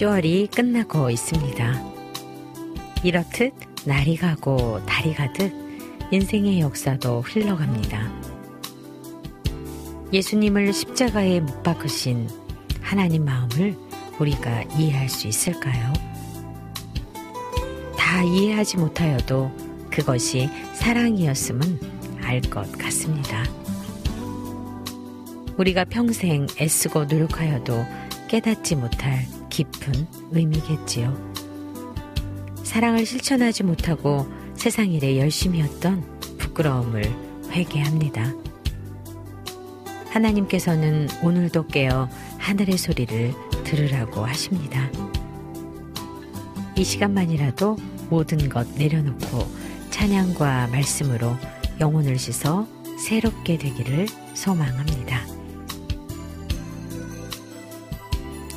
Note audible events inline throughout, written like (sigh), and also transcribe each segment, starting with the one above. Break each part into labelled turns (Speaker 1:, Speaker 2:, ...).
Speaker 1: 10월이 끝나고 있습니다. 이렇듯 날이 가고 달이 가듯 인생의 역사도 흘러갑니다. 예수님을 십자가에 못 박으신 하나님 마음을 우리가 이해할 수 있을까요? 다 이해하지 못하여도 그것이 사랑이었음은 알 것 같습니다. 우리가 평생 애쓰고 노력하여도 깨닫지 못할 깊은 의미겠지요. 사랑을 실천하지 못하고 세상 일에 열심히 했던 부끄러움을 회개합니다. 하나님께서는 오늘도 깨어 하늘의 소리를 들으라고 하십니다. 이 시간만이라도 모든 것 내려놓고 찬양과 말씀으로 영혼을 씻어 새롭게 되기를 소망합니다.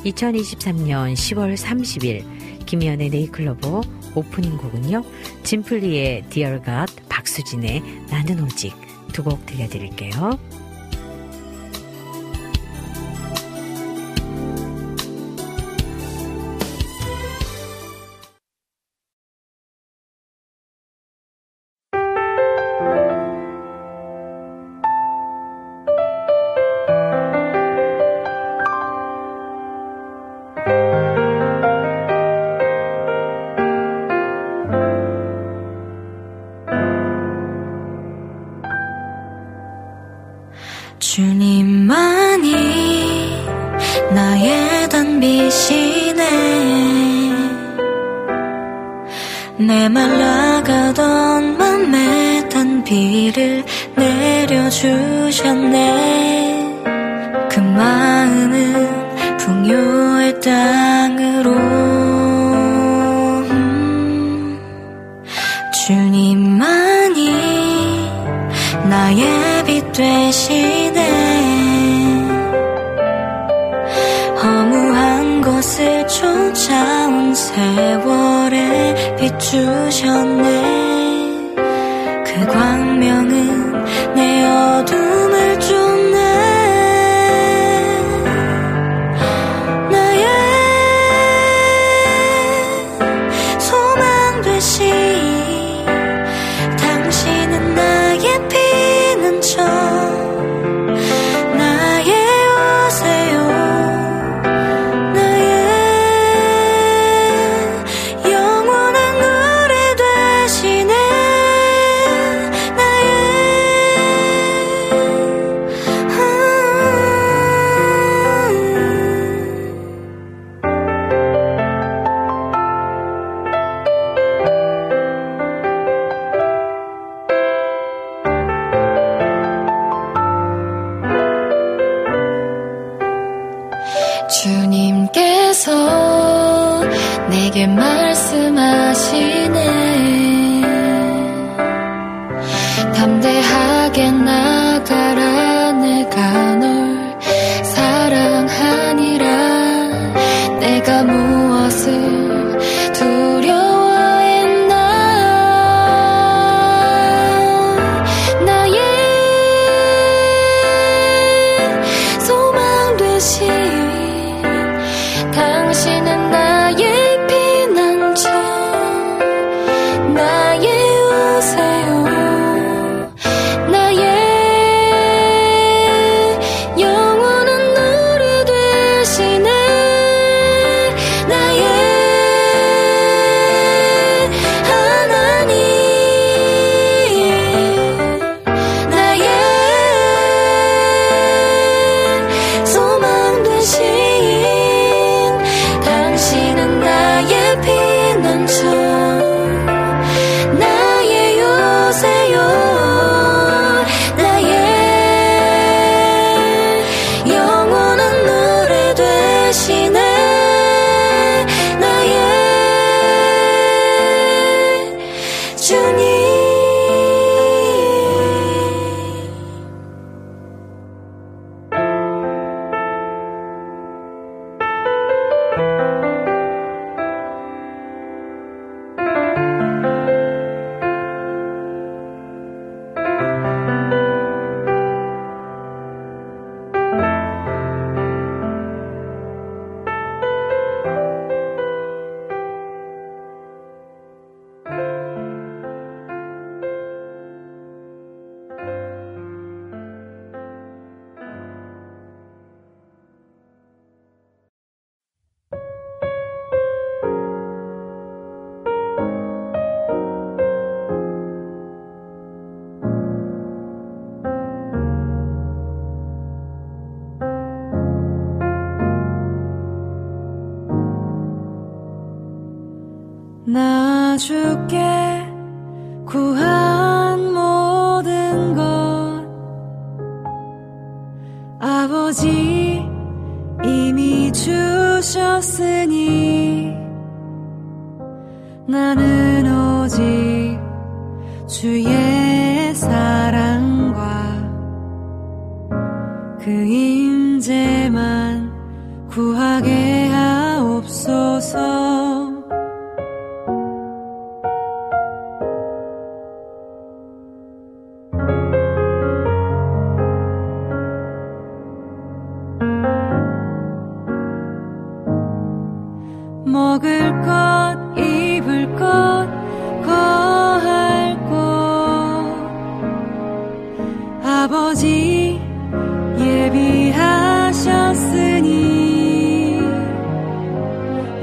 Speaker 1: 2023년 10월 30일 김희연의 네이클로버 오프닝 곡은요. 진플리의 Dear God, 박수진의 나는 오직 두 곡 들려드릴게요.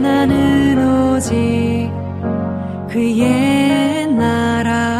Speaker 2: 나는 오직 그의 나라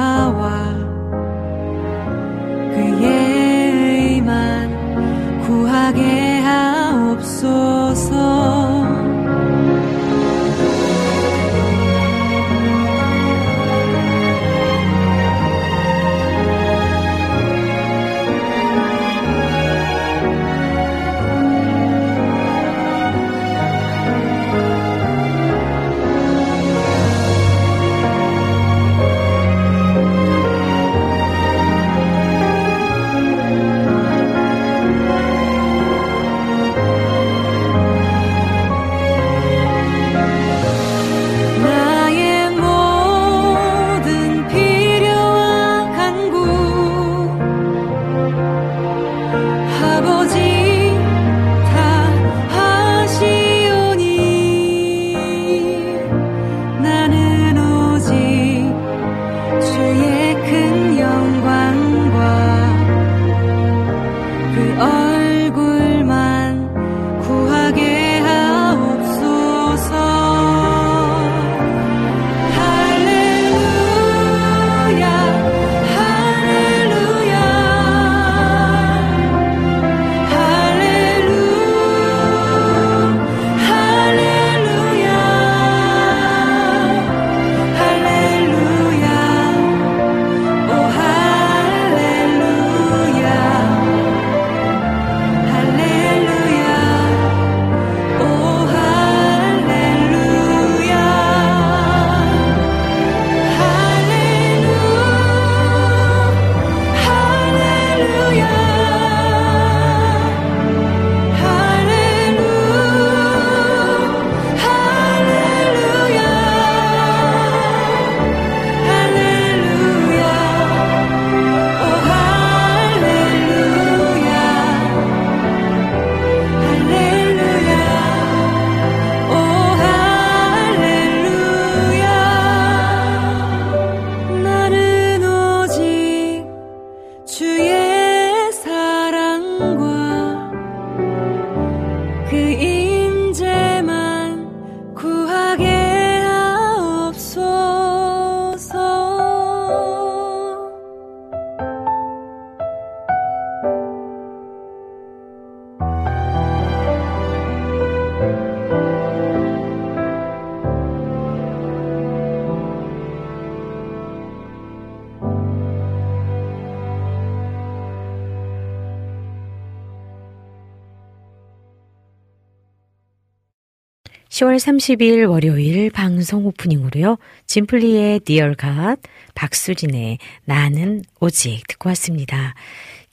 Speaker 3: (10월 30일) 월요일 방송 오프닝으로요 진플리의 Dear God 박수진의 나는 오직 듣고 왔습니다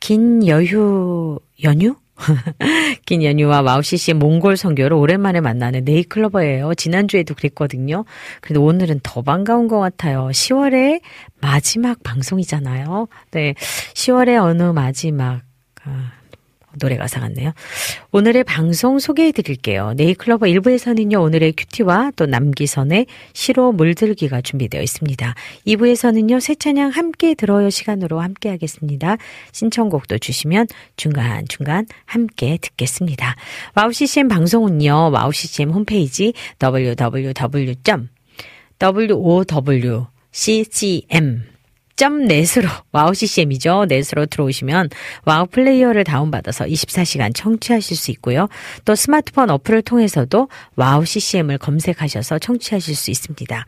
Speaker 3: 긴 여휴 연휴 (laughs) 긴 연휴와 마우시 씨의 몽골 선교를 오랜만에 만나는 네이클로버예요. 지난주에도 그랬거든요. 그래도 오늘은 더 반가운 것 같아요. 10월의 마지막 방송이잖아요. 네. 10월의 어느 마지막, 아, 노래 가사 같네요. 오늘의 방송 소개해 드릴게요. 네잎클로버 1부에서는요, 오늘의 QT와 또 남기선의 시로 물들기가 준비되어 있습니다. 2부에서는요, 새 찬양 함께 들어요 시간으로 함께 하겠습니다. 신청곡도 주시면 중간중간 함께 듣겠습니다. 와우 CCM 방송은요, 와우 CCM 홈페이지 www.wowccm.net으로 와우 CCM이죠. net으로 들어오시면 와우 플레이어를 다운받아서 24시간 청취하실 수 있고요. 또 스마트폰 어플을 통해서도 와우 CCM을 검색하셔서 청취하실 수 있습니다.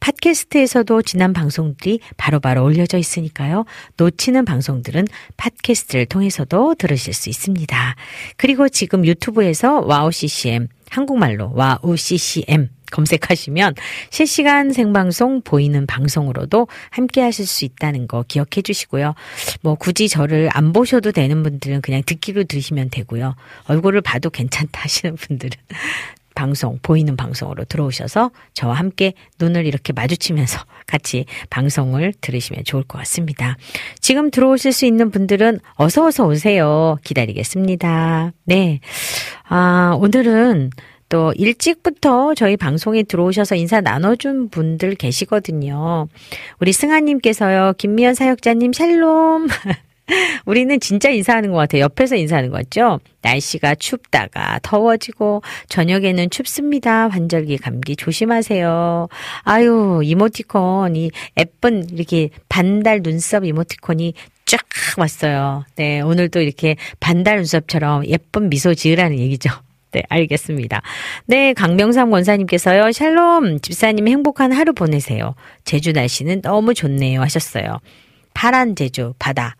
Speaker 3: 팟캐스트에서도 지난 방송들이 바로바로 올려져 있으니까요. 놓치는 방송들은 팟캐스트를 통해서도 들으실 수 있습니다. 그리고 지금 유튜브에서 와우 CCM 한국말로 와우 CCM 검색하시면 실시간 생방송 보이는 방송으로도 함께 하실 수 있다는 거 기억해 주시고요. 뭐 굳이 저를 안 보셔도 되는 분들은 그냥 듣기로 들으시면 되고요. 얼굴을 봐도 괜찮다 하시는 분들은 (laughs) 방송, 보이는 방송으로 들어오셔서 저와 함께 눈을 이렇게 마주치면서 같이 방송을 들으시면 좋을 것 같습니다. 지금 들어오실 수 있는 분들은 어서 어서 오세요. 기다리겠습니다. 네. 아, 오늘은 또 일찍부터 저희 방송에 들어오셔서 인사 나눠준 분들 계시거든요. 우리 승아님께서요, 김미연 사역자님 샬롬. (laughs) 우리는 진짜 인사하는 것 같아요. 옆에서 인사하는 것 같죠? 날씨가 춥다가 더워지고 저녁에는 춥습니다. 환절기 감기 조심하세요. 아유, 이모티콘, 이 예쁜 이렇게 반달 눈썹 이모티콘이 쫙 왔어요. 네, 오늘도 이렇게 반달 눈썹처럼 예쁜 미소 지으라는 얘기죠. 네, 알겠습니다. 네, 강명삼 권사님께서요, 샬롬, 집사님 행복한 하루 보내세요. 제주 날씨는 너무 좋네요. 하셨어요. 파란 제주, 바다.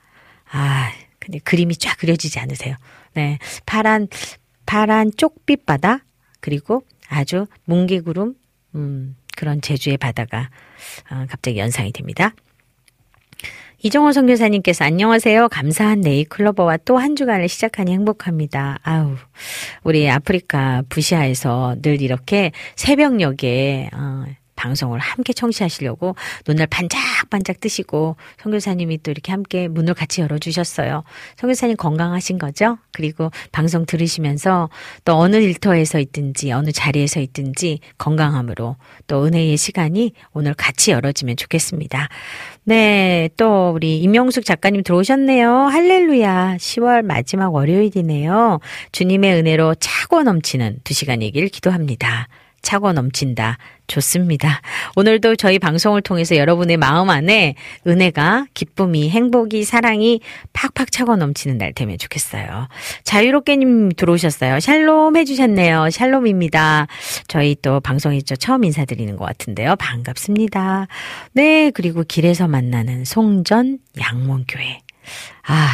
Speaker 3: 아, 근데 그림이 쫙 그려지지 않으세요. 네. 파란, 파란 쪽빛 바다, 그리고 아주 뭉게구름, 음, 그런 제주의 바다가 어, 갑자기 연상이 됩니다. 이정호 선교사님께서 안녕하세요. 감사한 네이클로버와 또 한 주간을 시작하니 행복합니다. 아우, 우리 아프리카 부시아에서 늘 이렇게 새벽녘에 어, 방송을 함께 청취하시려고 눈을 반짝반짝 뜨시고 성교사님이 또 이렇게 함께 문을 같이 열어주셨어요. 성교사님 건강하신 거죠? 그리고 방송 들으시면서 또 어느 일터에서 있든지 어느 자리에서 있든지 건강함으로 또 은혜의 시간이 오늘 같이 열어지면 좋겠습니다. 네, 또 우리 임영숙 작가님 들어오셨네요. 할렐루야. 10월 마지막 월요일이네요. 주님의 은혜로 차고 넘치는 두 시간 얘기를 기도합니다. 차고 넘친다. 좋습니다. 오늘도 저희 방송을 통해서 여러분의 마음 안에 은혜가, 기쁨이, 행복이, 사랑이 팍팍 차고 넘치는 날 되면 좋겠어요. 자유롭게님 들어오셨어요. 샬롬 해주셨네요. 샬롬입니다. 저희 또 방송에 처음 인사드리는 것 같은데요. 반갑습니다. 네, 그리고 길에서 만나는 송전 양문교회. 아,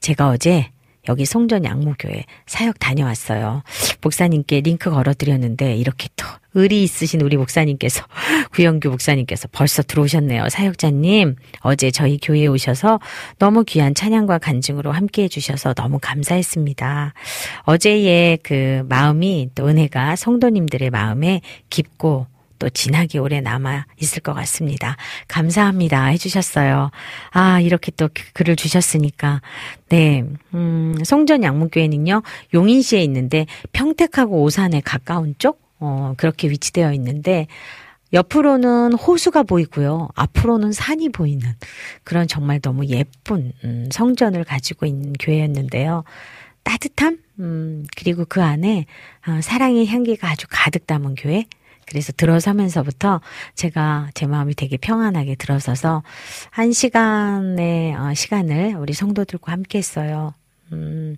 Speaker 3: 제가 어제 여기 송전 양모교회 사역 다녀왔어요. 목사님께 링크 걸어드렸는데 이렇게 또 의리 있으신 우리 목사님께서 (laughs) 구영규 목사님께서 벌써 들어오셨네요. 사역자님 어제 저희 교회에 오셔서 너무 귀한 찬양과 간증으로 함께 해 주셔서 너무 감사했습니다. 어제의 그 마음이 또 은혜가 성도님들의 마음에 깊고 또 진하게 오래 남아 있을 것 같습니다. 감사합니다. 해주셨어요. 아, 이렇게 또 글을 주셨으니까. 네, 음, 송전 양문교회는요, 용인시에 있는데 평택하고 오산에 가까운 쪽? 어, 그렇게 위치되어 있는데, 옆으로는 호수가 보이고요. 앞으로는 산이 보이는 그런 정말 너무 예쁜 음, 성전을 가지고 있는 교회였는데요. 따뜻함, 음, 그리고 그 안에 어, 사랑의 향기가 아주 가득 담은 교회. 그래서 들어서면서부터 제가 제 마음이 되게 평안하게 들어서서 한 시간의 어, 시간을 우리 성도들과 함께 했어요. 음,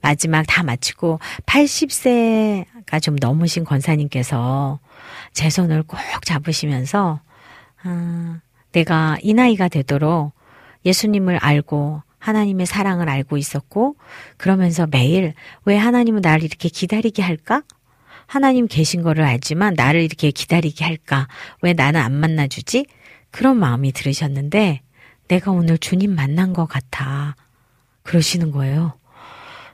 Speaker 3: 마지막 다 마치고 80세가 좀 넘으신 권사님께서 제 손을 꼭 잡으시면서, 아, 내가 이 나이가 되도록 예수님을 알고 하나님의 사랑을 알고 있었고, 그러면서 매일 왜 하나님은 나를 이렇게 기다리게 할까? 하나님 계신 거를 알지만 나를 이렇게 기다리게 할까? 왜 나는 안 만나주지? 그런 마음이 들으셨는데 내가 오늘 주님 만난 것 같아. 그러시는 거예요.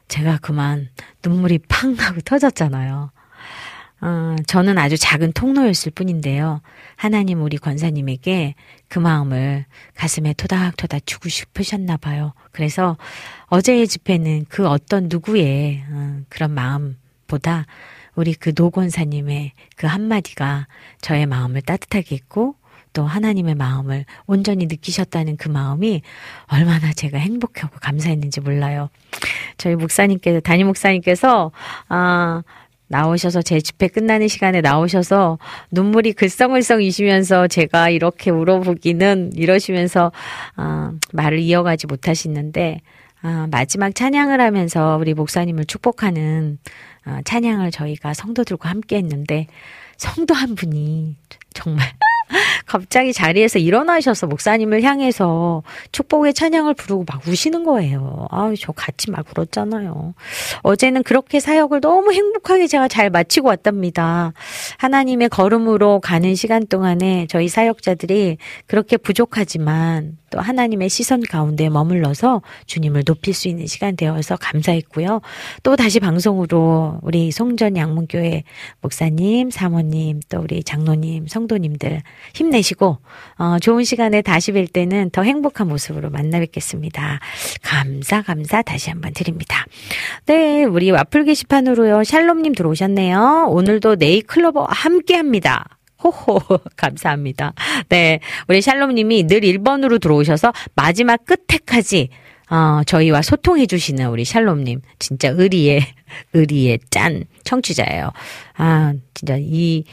Speaker 3: 제가 그만 눈물이 팡 하고 터졌잖아요. 어, 저는 아주 작은 통로였을 뿐인데요. 하나님 우리 권사님에게 그 마음을 가슴에 토닥토닥 주고 싶으셨나 봐요. 그래서 어제의 집회는 그 어떤 누구의 어, 그런 마음보다 우리 그 노권사님의 그 한마디가 저의 마음을 따뜻하게 했고 또 하나님의 마음을 온전히 느끼셨다는 그 마음이 얼마나 제가 행복하고 감사했는지 몰라요. 저희 목사님께서, 담임 목사님께서, 아, 나오셔서 제 집회 끝나는 시간에 나오셔서 눈물이 글썽글썽이시면서 제가 이렇게 울어보기는 이러시면서 어, 말을 이어가지 못하시는데 어, 마지막 찬양을 하면서 우리 목사님을 축복하는 어, 찬양을 저희가 성도들과 함께 했는데 성도 한 분이 정말 (laughs) 갑자기 자리에서 일어나셔서 목사님을 향해서 축복의 찬양을 부르고 막 우시는 거예요. 아우, 저 같이 막 울었잖아요. 어제는 그렇게 사역을 너무 행복하게 제가 잘 마치고 왔답니다. 하나님의 걸음으로 가는 시간 동안에 저희 사역자들이 그렇게 부족하지만 또 하나님의 시선 가운데 머물러서 주님을 높일 수 있는 시간 되어서 감사했고요. 또 다시 방송으로 우리 송전 양문교회 목사님, 사모님, 또 우리 장로님, 성도님들 힘내시고 어, 좋은 시간에 다시 뵐 때는 더 행복한 모습으로 만나 뵙겠습니다. 감사 감사 다시 한번 드립니다. 네, 우리 와플 게시판으로요. 샬롬님 들어오셨네요. 오늘도 네이클로버 함께합니다. 호호, (laughs) 감사합니다. 네. 우리 샬롬님이 늘 1번으로 들어오셔서 마지막 끝에까지 어, 저희와 소통해 주시는 우리 샬롬님. 진짜 의리의, (laughs) 의리의 짠 청취자예요. 아, 진짜 이,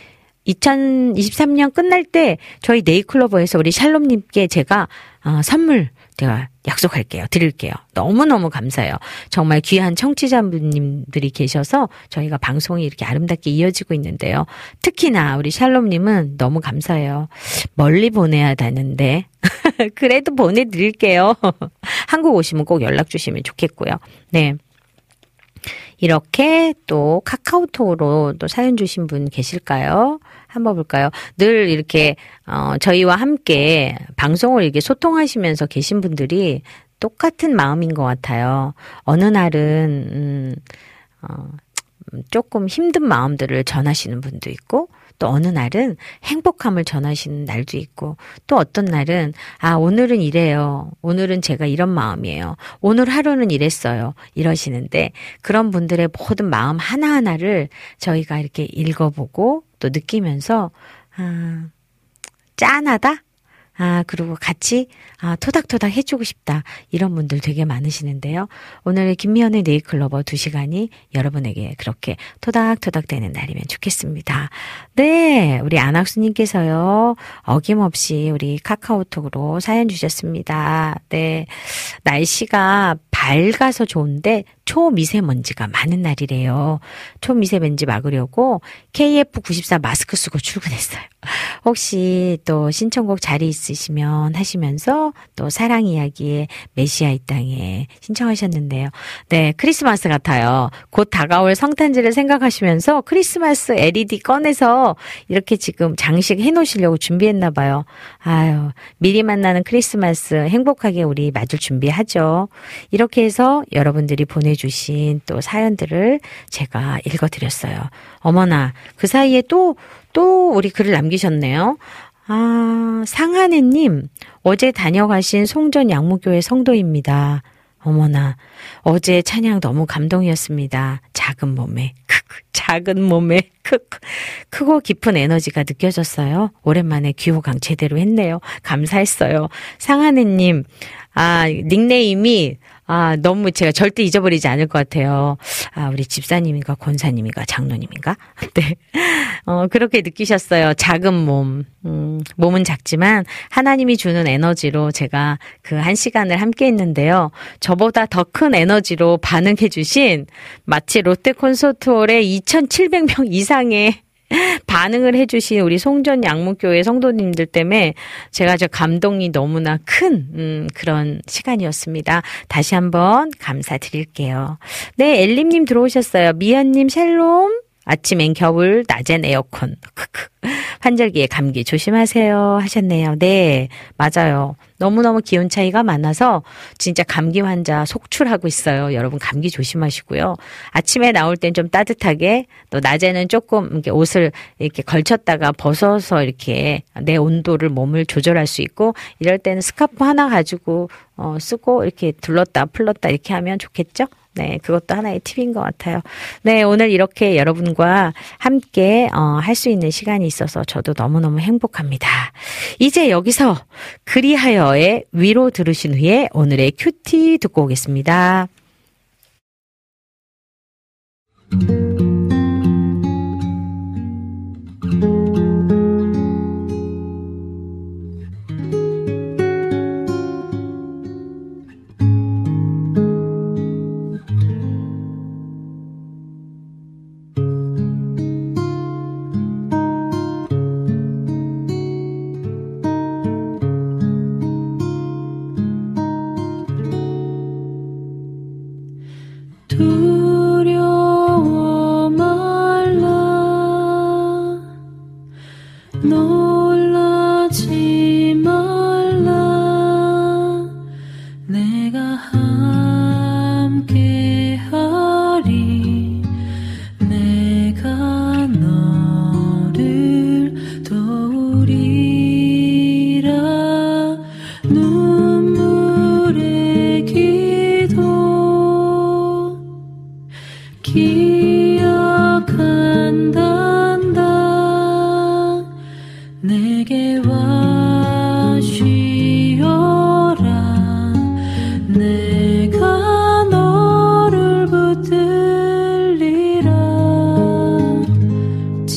Speaker 3: 2023년 끝날 때 저희 네이클로버에서 우리 샬롬님께 제가 어, 선물 제가 약속할게요. 드릴게요. 너무너무 감사해요. 정말 귀한 청취자분님들이 계셔서 저희가 방송이 이렇게 아름답게 이어지고 있는데요. 특히나 우리 샬롬님은 너무 감사해요. 멀리 보내야 되는데. (laughs) 그래도 보내드릴게요. (laughs) 한국 오시면 꼭 연락 주시면 좋겠고요. 네. 이렇게 또 카카오톡으로 또 사연 주신 분 계실까요? 한번 볼까요? 늘 이렇게 어 저희와 함께 방송을 이렇게 소통하시면서 계신 분들이 똑같은 마음인 것 같아요. 어느 날은 음, 어, 조금 힘든 마음들을 전하시는 분도 있고 또 어느 날은 행복함을 전하시는 날도 있고 또 어떤 날은 아 오늘은 이래요. 오늘은 제가 이런 마음이에요. 오늘 하루는 이랬어요. 이러시는데 그런 분들의 모든 마음 하나하나를 저희가 이렇게 읽어보고 또 느끼면서 아 짠하다 아, 그리고 같이, 아, 토닥토닥 해주고 싶다. 이런 분들 되게 많으시는데요. 오늘 김미연의 네이클로버 두 시간이 여러분에게 그렇게 토닥토닥 되는 날이면 좋겠습니다. 네, 우리 안학수님께서요, 어김없이 우리 카카오톡으로 사연 주셨습니다. 네, 날씨가 밝아서 좋은데 초미세먼지가 많은 날이래요. 초미세먼지 막으려고 KF94 마스크 쓰고 출근했어요. (laughs) 혹시 또 신청곡 자리 있으시면 하시면서 또 사랑 이야기의 메시아 이 땅에 신청하셨는데요. 네, 크리스마스 같아요. 곧 다가올 성탄절을 생각하시면서 크리스마스 LED 꺼내서 이렇게 지금 장식 해 놓으시려고 준비했나 봐요. 아유, 미리 만나는 크리스마스 행복하게 우리 맞을 준비하죠. 이렇게 해서 여러분들이 보내주신 또 사연들을 제가 읽어드렸어요. 어머나, 그 사이에 또, 또 우리 글을 남기셨네요. 아, 상하네님, 어제 다녀가신 송전 양무교회 성도입니다. 어머나, 어제 찬양 너무 감동이었습니다. 작은 몸에, 크크, 작은 몸에, 크크. 크고 깊은 에너지가 느껴졌어요. 오랜만에 귀호강 제대로 했네요. 감사했어요. 상하네님, 아, 닉네임이 아, 너무 제가 절대 잊어버리지 않을 것 같아요. 아, 우리 집사님인가, 권사님인가, 장로님인가? (laughs) 네. 어, 그렇게 느끼셨어요. 작은 몸. 음, 몸은 작지만 하나님이 주는 에너지로 제가 그 한 시간을 함께 했는데요. 저보다 더 큰 에너지로 반응해 주신 마치 롯데 콘서트홀의 2,700명 이상의 (laughs) 반응을 해주신 우리 송전 양무교회 성도님들 때문에 제가 저 감동이 너무나 큰, 음, 그런 시간이었습니다. 다시 한번 감사드릴게요. 네, 엘림님 들어오셨어요. 미연님 샬롬. 아침엔 겨울, 낮엔 에어컨. (laughs) 환절기에 감기 조심하세요 하셨네요. 네, 맞아요. 너무너무 기온 차이가 많아서 진짜 감기 환자 속출하고 있어요. 여러분 감기 조심하시고요. 아침에 나올 땐 좀 따뜻하게 또 낮에는 조금 이렇게 옷을 이렇게 걸쳤다가 벗어서 이렇게 내 온도를 몸을 조절할 수 있고 이럴 때는 스카프 하나 가지고 어 쓰고 이렇게 둘렀다 풀렀다 이렇게 하면 좋겠죠? 네, 그것도 하나의 팁인 것 같아요. 네, 오늘 이렇게 여러분과 함께 어, 할 수 있는 시간이 있어서 저도 너무너무 행복합니다. 이제 여기서 그리하여의 위로 들으신 후에 오늘의 큐티 듣고 오겠습니다.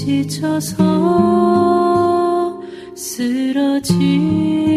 Speaker 4: 지쳐서 쓰러진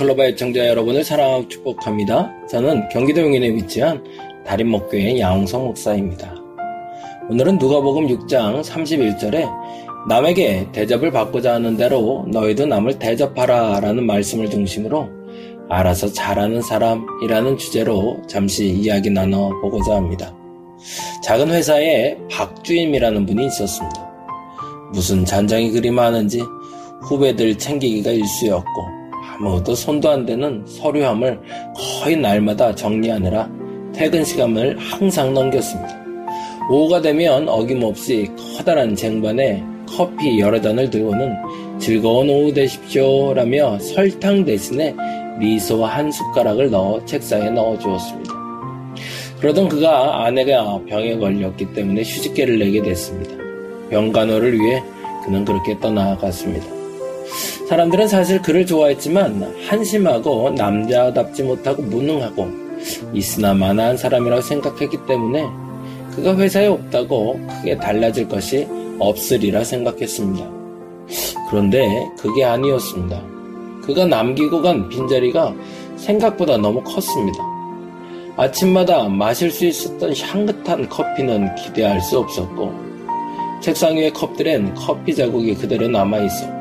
Speaker 4: 클로바 애청자 여러분을 사랑하고 축복합니다. 저는 경기도 용인에 위치한 다림목교회 양홍성 목사입니다. 오늘은 누가복음 6장 31절에 남에게 대접을 받고자 하는 대로 너희도 남을 대접하라 라는 말씀을 중심으로 알아서 잘하는 사람이라는 주제로 잠시 이야기 나눠보고자 합니다. 작은 회사에 박주임이라는 분이 있었습니다. 무슨 잔장이 그리 많은지 후배들 챙기기가 일수였고 아무도 손도 안 대는 서류함을 거의 날마다 정리하느라 퇴근 시간을 항상 넘겼습니다. 오후가 되면 어김없이 커다란 쟁반에 커피 여러 잔을 들고는 즐거운 오후 되십시오 라며 설탕 대신에 미소 한 숟가락을 넣어 책상에 넣어 주었습니다. 그러던 그가 아내가 병에 걸렸기 때문에 휴직계를 내게 됐습니다. 병간호를 위해 그는 그렇게 떠나갔습니다. 사람들은 사실 그를 좋아했지만 한심하고 남자답지 못하고 무능하고 있으나 만화한 사람이라고 생각했기 때문에 그가 회사에 없다고 크게 달라질 것이 없으리라 생각했습니다. 그런데 그게 아니었습니다. 그가 남기고 간 빈자리가 생각보다 너무 컸습니다. 아침마다 마실 수 있었던 향긋한 커피는 기대할 수 없었고 책상 위의 컵들엔 커피 자국이 그대로 남아 있었고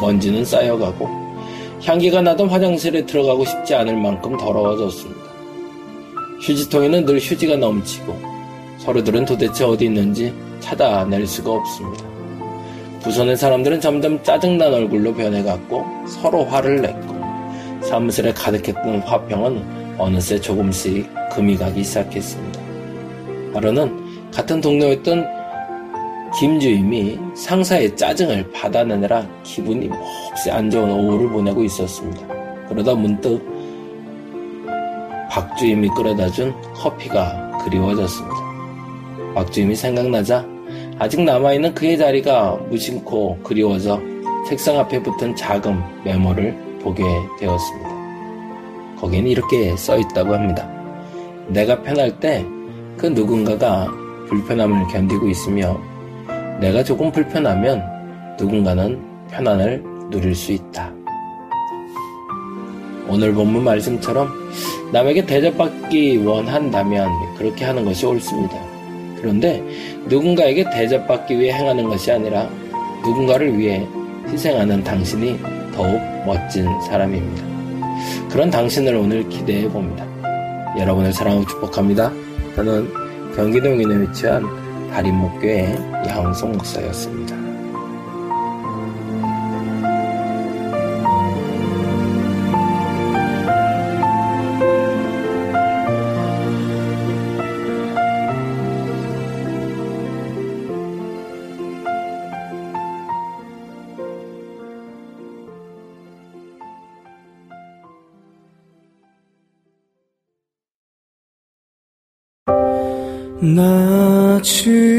Speaker 4: 먼지는 쌓여가고 향기가 나던 화장실에 들어가고 싶지 않을 만큼 더러워졌습니다. 휴지통에는 늘 휴지가 넘치고 서로들은 도대체 어디 있는지 찾아낼 수가 없습니다. 부선의 사람들은 점점 짜증난 얼굴로 변해갔고 서로 화를 냈고 사무실에 가득했던 화평은 어느새 조금씩 금이 가기 시작했습니다. 하루는 같은 동료였던 김주임이 상사의 짜증을 받아내느라 기분이 몹시 안 좋은 오후를 보내고 있었습니다. 그러다 문득 박주임이 끌어다 준 커피가 그리워졌습니다. 박주임이 생각나자 아직 남아있는 그의 자리가 무심코 그리워져 책상 앞에 붙은 작은 메모를 보게 되었습니다. 거기에는 이렇게 써 있다고 합니다. 내가 편할 때 그 누군가가 불편함을 견디고 있으며 내가 조금 불편하면 누군가는 편안을 누릴 수 있다. 오늘 본문 말씀처럼 남에게 대접받기 원한다면 그렇게 하는 것이 옳습니다. 그런데 누군가에게 대접받기 위해 행하는 것이 아니라 누군가를 위해 희생하는 당신이 더욱 멋진 사람입니다. 그런 당신을 오늘 기대해 봅니다. 여러분을 사랑하고 축복합니다. 저는 경기도 용인에 위치한 다림목교의 양성 목사였습니다.
Speaker 5: 낮 은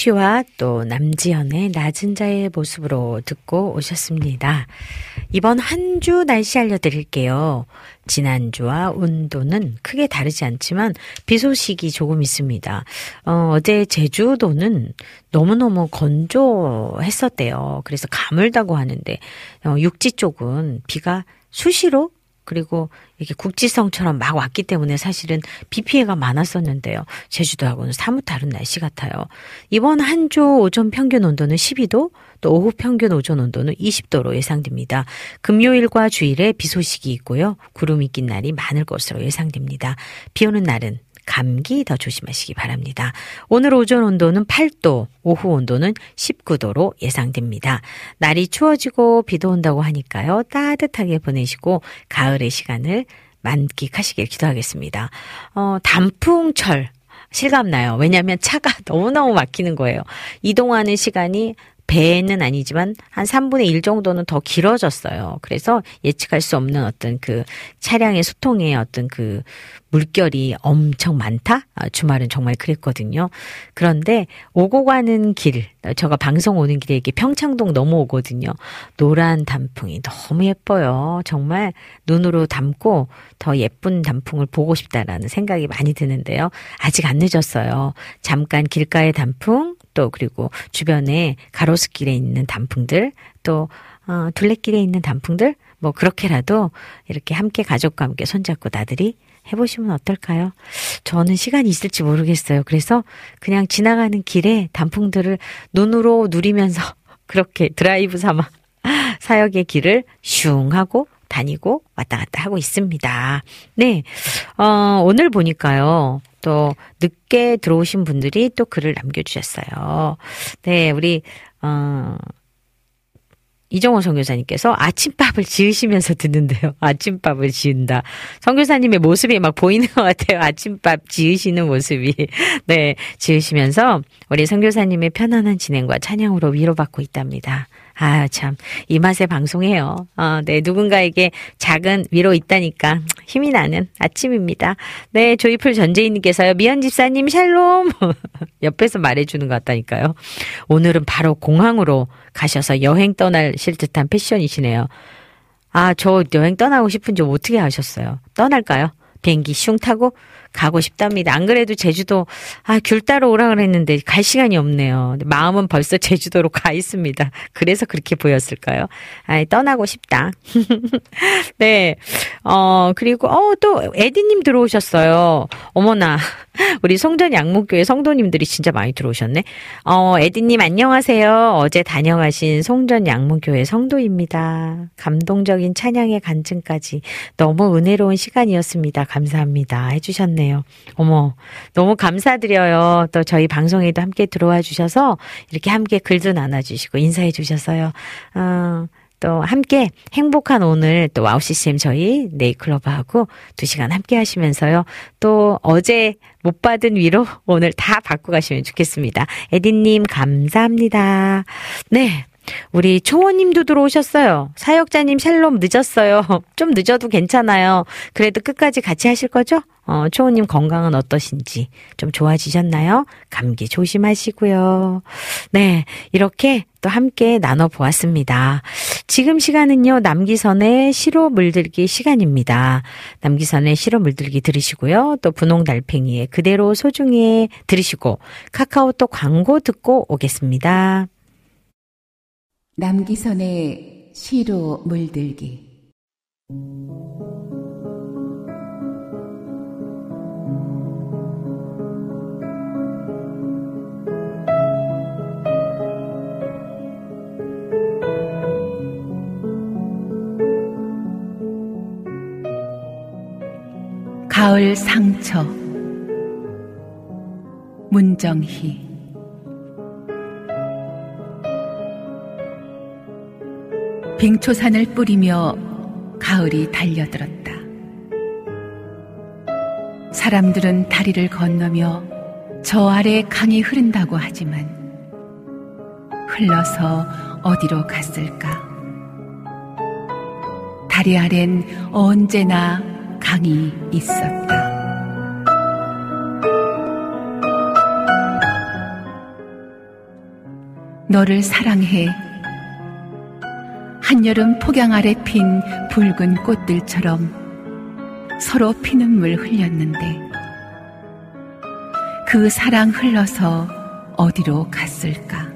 Speaker 3: 큐티와 또 남지현의 낮은 자의 모습으로 듣고 오셨습니다. 이번 한 주 날씨 알려드릴게요. 지난주와 온도는 크게 다르지 않지만 비 소식이 조금 있습니다. 어, 어제 제주도는 너무너무 건조했었대요. 그래서 가물다고 하는데 어, 육지 쪽은 비가 수시로 그리고 이게 국지성처럼 막 왔기 때문에 사실은 비 피해가 많았었는데요. 제주도하고는 사뭇 다른 날씨 같아요. 이번 한 주 오전 평균 온도는 12도, 또 오후 평균 오전 온도는 20도로 예상됩니다. 금요일과 주일에 비 소식이 있고요. 구름이 낀 날이 많을 것으로 예상됩니다. 비 오는 날은 감기 더 조심하시기 바랍니다. 오늘 오전 온도는 8도, 오후 온도는 19도로 예상됩니다. 날이 추워지고 비도 온다고 하니까요. 따뜻하게 보내시고 가을의 시간을 만끽하시길 기도하겠습니다. 어, 단풍철 실감나요. 왜냐하면 차가 (laughs) 너무너무 막히는 거예요. 이동하는 시간이 배는 아니지만 한 3분의 1 정도는 더 길어졌어요. 그래서 예측할 수 없는 어떤 그 차량의 소통의 어떤 그 물결이 엄청 많다? 아, 주말은 정말 그랬거든요. 그런데 오고 가는 길, 제가 방송 오는 길에 이렇게 평창동 넘어오거든요. 노란 단풍이 너무 예뻐요. 정말 눈으로 담고 더 예쁜 단풍을 보고 싶다라는 생각이 많이 드는데요. 아직 안 늦었어요. 잠깐 길가의 단풍, 또 그리고 주변에 가로수길에 있는 단풍들, 또 어, 둘레길에 있는 단풍들, 뭐 그렇게라도 이렇게 함께 가족과 함께 손잡고 나들이 해보시면 어떨까요? 저는 시간이 있을지 모르겠어요. 그래서 그냥 지나가는 길에 단풍들을 눈으로 누리면서 (laughs) 그렇게 드라이브 삼아 (laughs) 사역의 길을 슝 하고 다니고 왔다 갔다 하고 있습니다. 네. 어, 오늘 보니까요. 또 늦게 들어오신 분들이 또 글을 남겨주셨어요. 네, 우리, 어, 이정호 선교사님께서 아침밥을 지으시면서 듣는데요. (laughs) 아침밥을 지은다. 선교사님의 모습이 막 보이는 것 같아요. 아침밥 지으시는 모습이. (laughs) 네, 지으시면서 우리 선교사님의 편안한 진행과 찬양으로 위로받고 있답니다. 아, 참. 이 맛에 방송해요. 어, 네, 누군가에게 작은 위로 있다니까 힘이 나는 아침입니다. 네, 조이풀 전재인님께서요. 미연 집사님 샬롬. (laughs) 옆에서 말해주는 것 같다니까요. 오늘은 바로 공항으로 가셔서 여행 떠나실 듯한 패션이시네요. 아, 저 여행 떠나고 싶은 지 어떻게 하셨어요? 떠날까요? 비행기 슝 타고 가고 싶답니다. 안 그래도 제주도 아 귤 따러 오라 그랬는데 갈 시간이 없네요. 마음은 벌써 제주도로 (laughs) 가 있습니다. 그래서 그렇게 보였을까요? 아 떠나고 싶다. (laughs) 네. 어 그리고 어 또 에디님 들어오셨어요. 어머나 (laughs) 우리 송전 양목교회 성도님들이 진짜 많이 들어오셨네. 어 에디님 안녕하세요. 어제 다녀가신 송전 양목교회 성도입니다. 감동적인 찬양의 간증까지 너무 은혜로운 시간이었습니다. 감사합니다. 해주셨네. 좋네요. 어머, 너무 감사드려요. 또 저희 방송에도 함께 들어와 주셔서 이렇게 함께 글도 나눠주시고 인사해 주셔서요. 어, 또 함께 행복한 오늘 또 와우 CCM 저희 네잎클로버하고 두 시간 함께 하시면서요. 또 어제 못 받은 위로 오늘 다 받고 가시면 좋겠습니다. 에디님 감사합니다. 네. 우리 초원님도 들어오셨어요. 사역자님 샬롬 늦었어요. (laughs) 좀 늦어도 괜찮아요. 그래도 끝까지 같이 하실 거죠? 어, 초호님 건강은 어떠신지 좀 좋아지셨나요? 감기 조심하시고요. 네, 이렇게 또 함께 나눠보았습니다. 지금 시간은요, 남기선의 시로 물들기 시간입니다. 남기선의 시로 물들기 들으시고요. 또 분홍 달팽이의 그대로 소중히 들으시고 카카오톡 광고 듣고 오겠습니다.
Speaker 6: 남기선의 시로 물들기. 가을 상처. 문정희 빙초산을 뿌리며 가을이 달려들었다. 사람들은 다리를 건너며 저 아래 강이 흐른다고 하지만 흘러서 어디로 갔을까? 다리 아랜 언제나 강이 있었다. 너를 사랑해. 한여름 폭양 아래 핀 붉은 꽃들처럼 서로 피눈물 흘렸는데 그 사랑 흘러서 어디로 갔을까?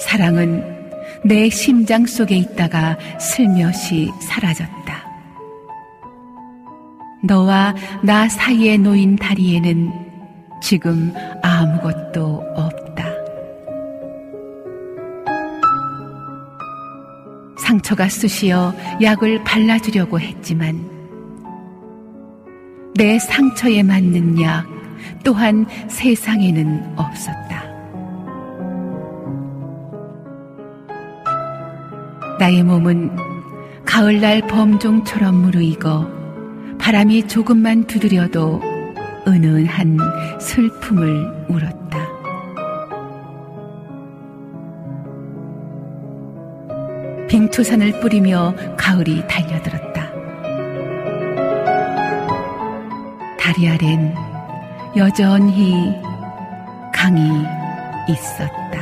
Speaker 6: 사랑은 내 심장 속에 있다가 슬며시 사라졌다. 너와 나 사이에 놓인 다리에는 지금 아무것도 없다. 상처가 쑤시어 약을 발라주려고 했지만 내 상처에 맞는 약 또한 세상에는 없었다. 나의 몸은 가을날 범종처럼 무르익어 바람이 조금만 두드려도 은은한 슬픔을 울었다. 빙초산을 뿌리며 가을이 달려들었다. 다리 아랜 여전히 강이 있었다.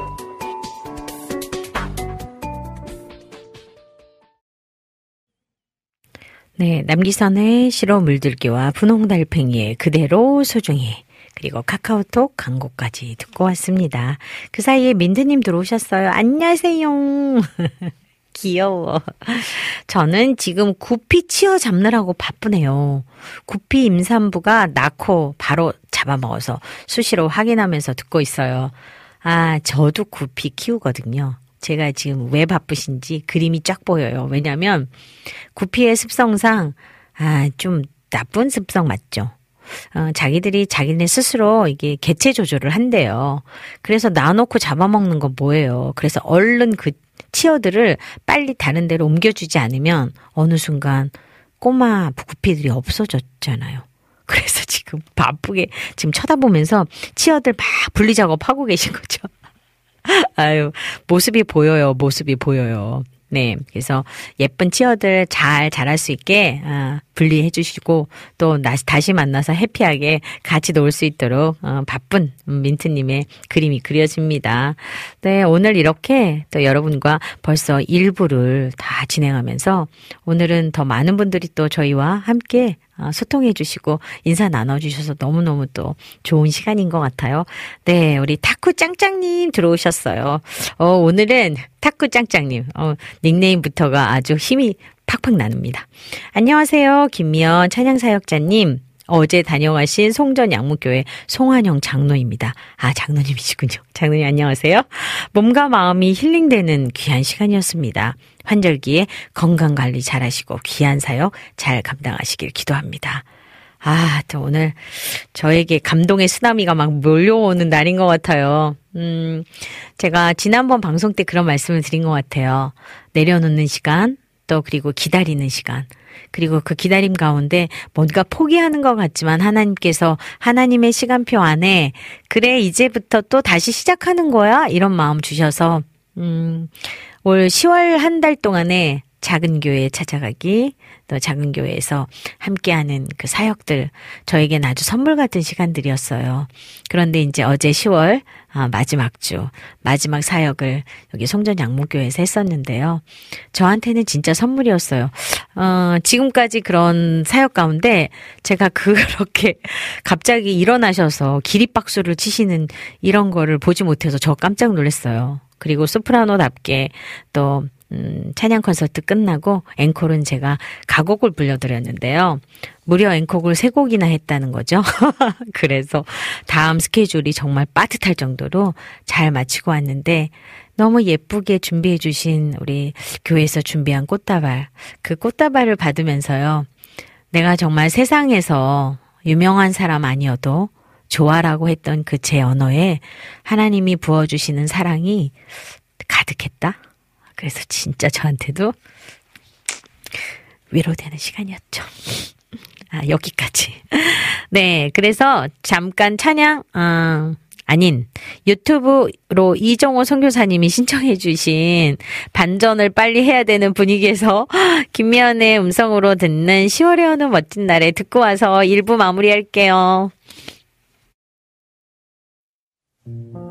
Speaker 3: 네, 남기선의 시로 물들기와 분홍달팽이의 그대로 소중히 그리고 카카오톡 광고까지 듣고 왔습니다. 그 사이에 민드님 들어오셨어요. 안녕하세요. (laughs) 귀여워. 저는 지금 구피 치어 잡느라고 바쁘네요. 구피 임산부가 낳고 바로 잡아먹어서 수시로 확인하면서 듣고 있어요. 아, 저도 구피 키우거든요. 제가 지금 왜 바쁘신지 그림이 쫙 보여요. 왜냐면 구피의 습성상 아, 좀 나쁜 습성 맞죠? 어, 자기들이 자기네 스스로 이게 개체 조절을 한대요. 그래서 놔놓고 잡아먹는 건 뭐예요? 그래서 얼른 그 치어들을 빨리 다른 데로 옮겨주지 않으면 어느 순간 꼬마 구피들이 없어졌잖아요. (laughs) 그래서 지금 바쁘게 지금 쳐다보면서 치어들 막 분리 작업하고 계신 거죠. (laughs) 아유, 모습이 보여요. 모습이 보여요. 네. 그래서 예쁜 치어들 잘 자랄 수 있게, 아, 분리해 주시고, 또 다시 만나서 해피하게 같이 놀 수 있도록, 어, 바쁜 민트님의 그림이 그려집니다. 네. 오늘 이렇게 또 여러분과 벌써 일부를 다 진행하면서, 오늘은 더 많은 분들이 또 저희와 함께 어, 소통해 주시고 인사 나눠 주셔서 너무너무 또 좋은 시간인 것 같아요. 네, 우리 타쿠 짱짱님 들어오셨어요. 어, 오늘은 타쿠 짱짱님, 어, 닉네임부터가 아주 힘이 팍팍 나눕니다. 안녕하세요. 김미연 찬양사역자님. 어제 다녀가신 송전 양무교회 송한영 장로입니다. 아, 장로님이시군요. 장로님 안녕하세요. 몸과 마음이 힐링되는 귀한 시간이었습니다. 환절기에 건강 관리 잘 하시고 귀한 사역 잘 감당하시길 기도합니다. 아, 또 오늘 저에게 감동의 쓰나미가 막 몰려오는 날인 것 같아요. 음, 제가 지난번 방송 때 그런 말씀을 드린 것 같아요. 내려놓는 시간, 또 그리고 기다리는 시간. 그리고 그 기다림 가운데 뭔가 포기하는 것 같지만 하나님께서 하나님의 시간표 안에 그래 이제부터 또 다시 시작하는 거야 이런 마음 주셔서 음, 올 10월 한 달 동안에 작은 교회 찾아가기, 또 작은 교회에서 함께하는 그 사역들, 저에겐 아주 선물 같은 시간들이었어요. 그런데 이제 어제 10월 아, 마지막 주, 마지막 사역을 여기 송전 양목교회에서 했었는데요. 저한테는 진짜 선물이었어요. 어, 지금까지 그런 사역 가운데 제가 (laughs) 그렇게 갑자기 일어나셔서 기립박수를 치시는 이런 거를 보지 못해서 저 깜짝 놀랐어요. 그리고 소프라노답게 또 음, 찬양 콘서트 끝나고 앵콜은 제가 가곡을 불려드렸는데요. 무려 앵콜을 세 곡이나 했다는 거죠. (laughs) 그래서 다음 스케줄이 정말 빠듯할 정도로 잘 마치고 왔는데 너무 예쁘게 준비해 주신 우리 교회에서 준비한 꽃다발. 그 꽃다발을 받으면서요. 내가 정말 세상에서 유명한 사람 아니어도 좋아라고 했던 그 제 언어에 하나님이 부어주시는 사랑이 가득했다? 그래서 진짜 저한테도 위로되는 시간이었죠. 아, 여기까지. 네, 그래서 잠깐 찬양, 어, 아닌 유튜브로 이정호 선교사님이 신청해 주신 반전을 빨리 해야 되는 분위기에서 (gasps) 김미연의 음성으로 듣는 10월의 어느 멋진 날에 듣고 와서 1부 마무리할게요. 네.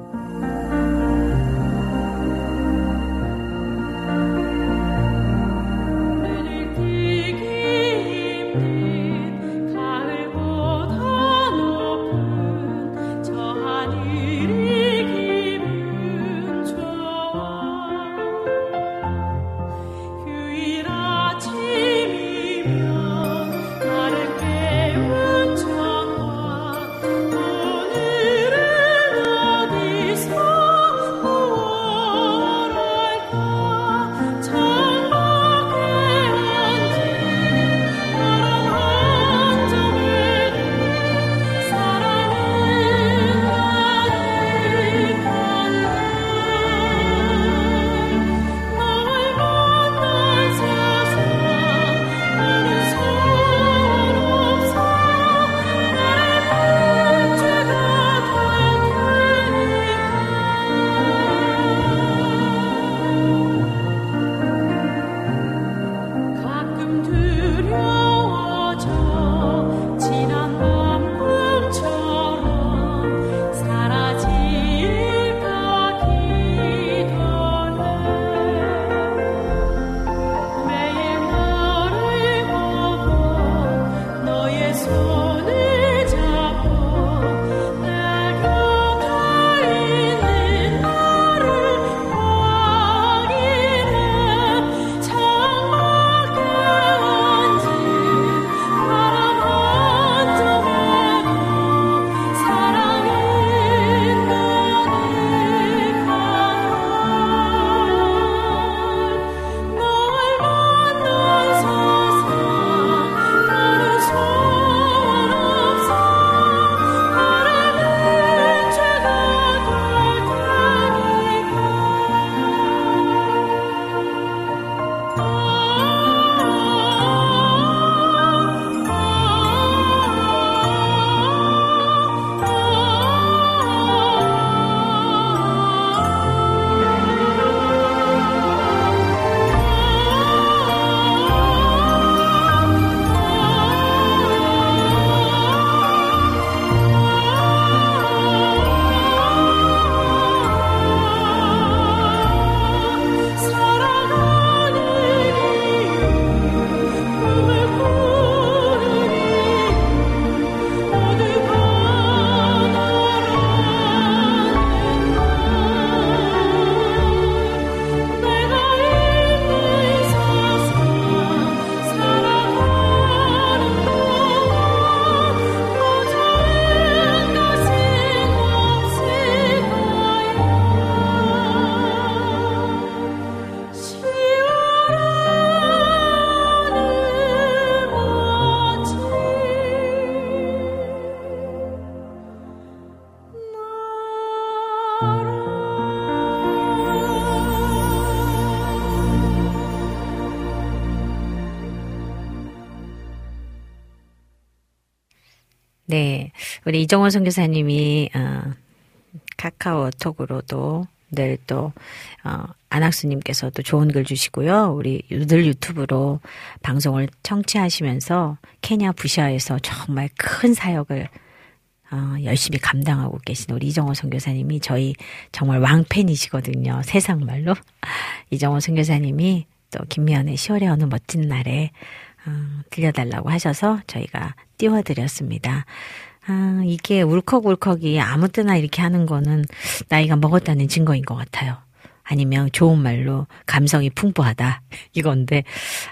Speaker 3: 우리 이정원 선교사님이, 어, 카카오톡으로도 늘 또, 어, 안학수님께서도 좋은 글 주시고요. 우리 늘 유튜브로 방송을 청취하시면서 케냐 부샤에서 정말 큰 사역을 어, 열심히 감당하고 계신 우리 이정호 선교사님이 저희 정말 왕팬이시거든요. 세상 말로. (laughs) 이정호 선교사님이 또 김미연의 10월의 어느 멋진 날에 어, 들려달라고 하셔서 저희가 띄워드렸습니다. 아, 이게 울컥울컥이 아무 때나 이렇게 하는 거는 나이가 먹었다는 증거인 것 같아요. 아니면 좋은 말로 감성이 풍부하다. (laughs) 이건데,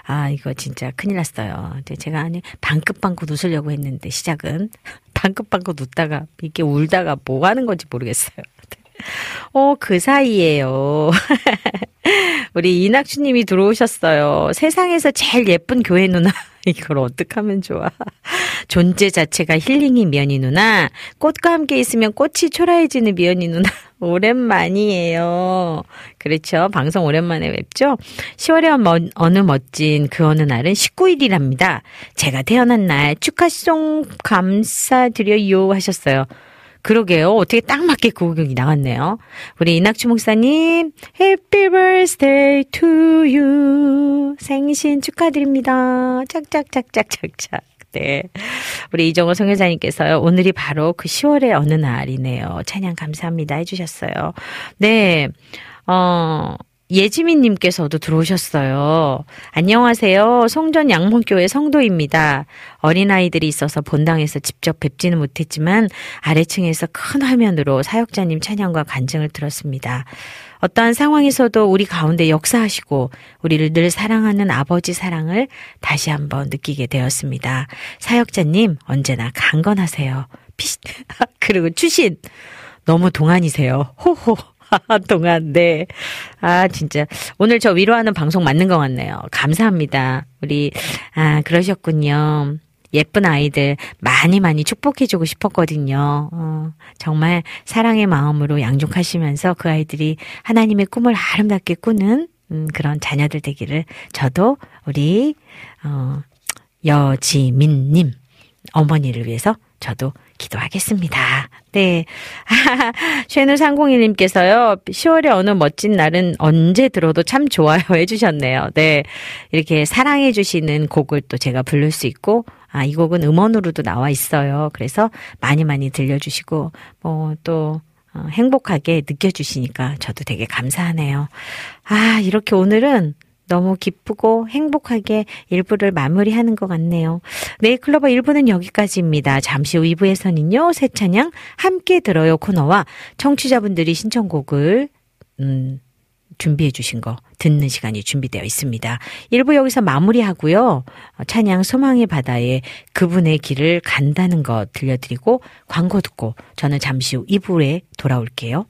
Speaker 3: 아, 이거 진짜 큰일 났어요. 제가 아니, 방긋방긋 웃으려고 했는데, 시작은. 방긋방긋 웃다가, 이게 울다가 뭐 하는 건지 모르겠어요. (laughs) 어, 그 사이에요. (laughs) 우리 이낙주님이 들어오셨어요. 세상에서 제일 예쁜 교회 누나. (laughs) 이걸 어떻게 하면 좋아. 존재 자체가 힐링이 미연이 누나. 꽃과 함께 있으면 꽃이 초라해지는 미연이 누나. (laughs) 오랜만이에요. 그렇죠. 방송 오랜만에 뵙죠. 10월에 어느 멋진 그 어느 날은 19일이랍니다. 제가 태어난 날 축하송 감사드려요 하셨어요. 그러게요. 어떻게 딱 맞게 그 곡이 나갔네요. 우리 이낙주 목사님, Happy birthday to you. 생신 축하드립니다. 짝짝짝짝짝짝. 네. 우리 이정호 성여자님께서요, 오늘이 바로 그 10월의 어느 날이네요. 찬양 감사합니다. 해주셨어요. 네. 어, 예지민님께서도 들어오셨어요. 안녕하세요. 송전 양문교회 성도입니다. 어린아이들이 있어서 본당에서 직접 뵙지는 못했지만 아래층에서 큰 화면으로 사역자님 찬양과 간증을 들었습니다. 어떠한 상황에서도 우리 가운데 역사하시고 우리를 늘 사랑하는 아버지 사랑을 다시 한번 느끼게 되었습니다. 사역자님 언제나 강건하세요. 피 (laughs) 그리고 추신 너무 동안이세요. 호호. (laughs) 동안, 네. 아, 진짜. 오늘 저 위로하는 방송 맞는 것 같네요. 감사합니다. 우리, 아, 그러셨군요. 예쁜 아이들 많이 많이 축복해주고 싶었거든요. 어, 정말 사랑의 마음으로 양육하시면서 그 아이들이 하나님의 꿈을 아름답게 꾸는 음, 그런 자녀들 되기를 저도 우리 어, 여지민님 어머니를 위해서 저도 기도하겠습니다. 네. (laughs) 쉐누 상공이님께서요, 10월의 어느 멋진 날은 언제 들어도 참 좋아요 해주셨네요. 네. 이렇게 사랑해주시는 곡을 또 제가 부를 수 있고, 아, 이 곡은 음원으로도 나와 있어요. 그래서 많이 많이 들려주시고, 뭐, 또, 어, 행복하게 느껴주시니까 저도 되게 감사하네요. 아, 이렇게 오늘은 너무 기쁘고 행복하게 1부를 마무리하는 것 같네요. 네이클로버 1부는 여기까지입니다. 잠시 후 2부에서는요, 새 찬양 함께 들어요 코너와 청취자분들이 신청곡을, 음, 준비해 주신 거 듣는 시간이 준비되어 있습니다. 1부 여기서 마무리하고요. 찬양 소망의 바다에 그분의 길을 간다는 것 들려드리고 광고 듣고 저는 잠시 후 2부에 돌아올게요.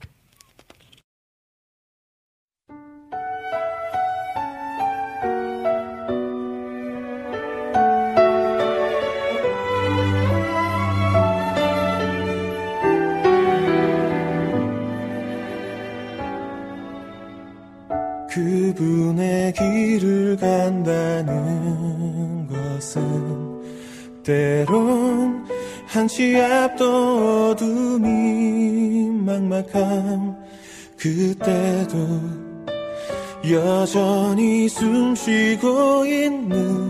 Speaker 5: 그분의 길을 간다는 것은 때론 한치 앞도 어둠이 막막함 그때도 여전히 숨 쉬고 있는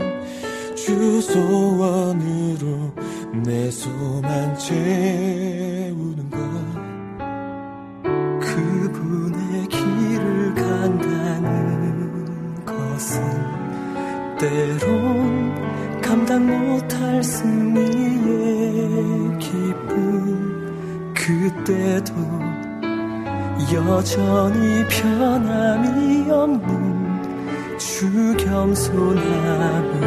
Speaker 5: 주 소원으로 내 소망 채우는 것. 그분의 간다는 것은 때론 감당 못할 승리의 기쁨. 그때도 여전히 변함이 없는 주 겸손함으로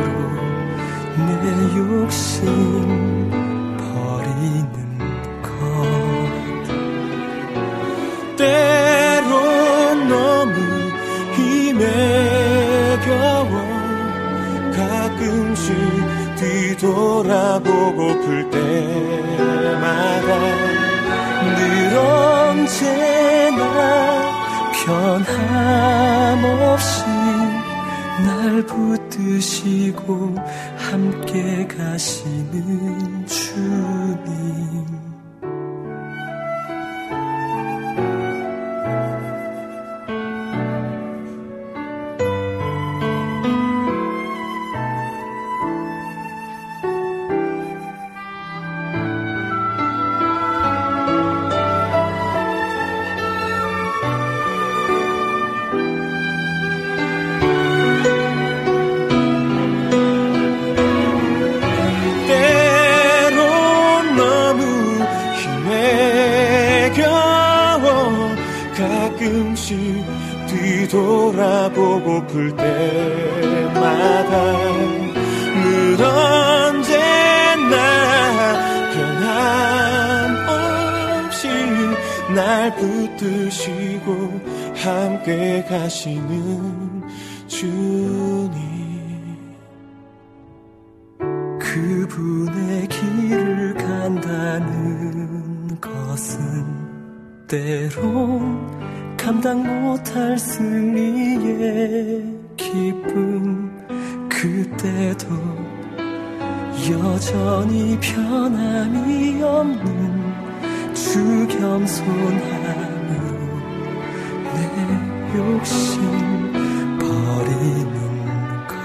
Speaker 5: 내 욕심 버리는 것. 너무 힘에 겨워 가끔씩 뒤돌아보고플 때마다 늘 언제나 변함없이 날 붙드시고 함께 가시는 주님 돌아보고플 때마다 늘 언제나 변함없이 날 붙드시고 함께 가시는 주님. 그분의 길을 간다는 것은 때론 감당 못할 승리의 기쁨 그때도 여전히 변함이 없는 주 겸손함으로 내 욕심 버리는 것.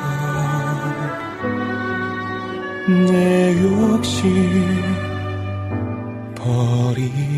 Speaker 5: 내 욕심 버리는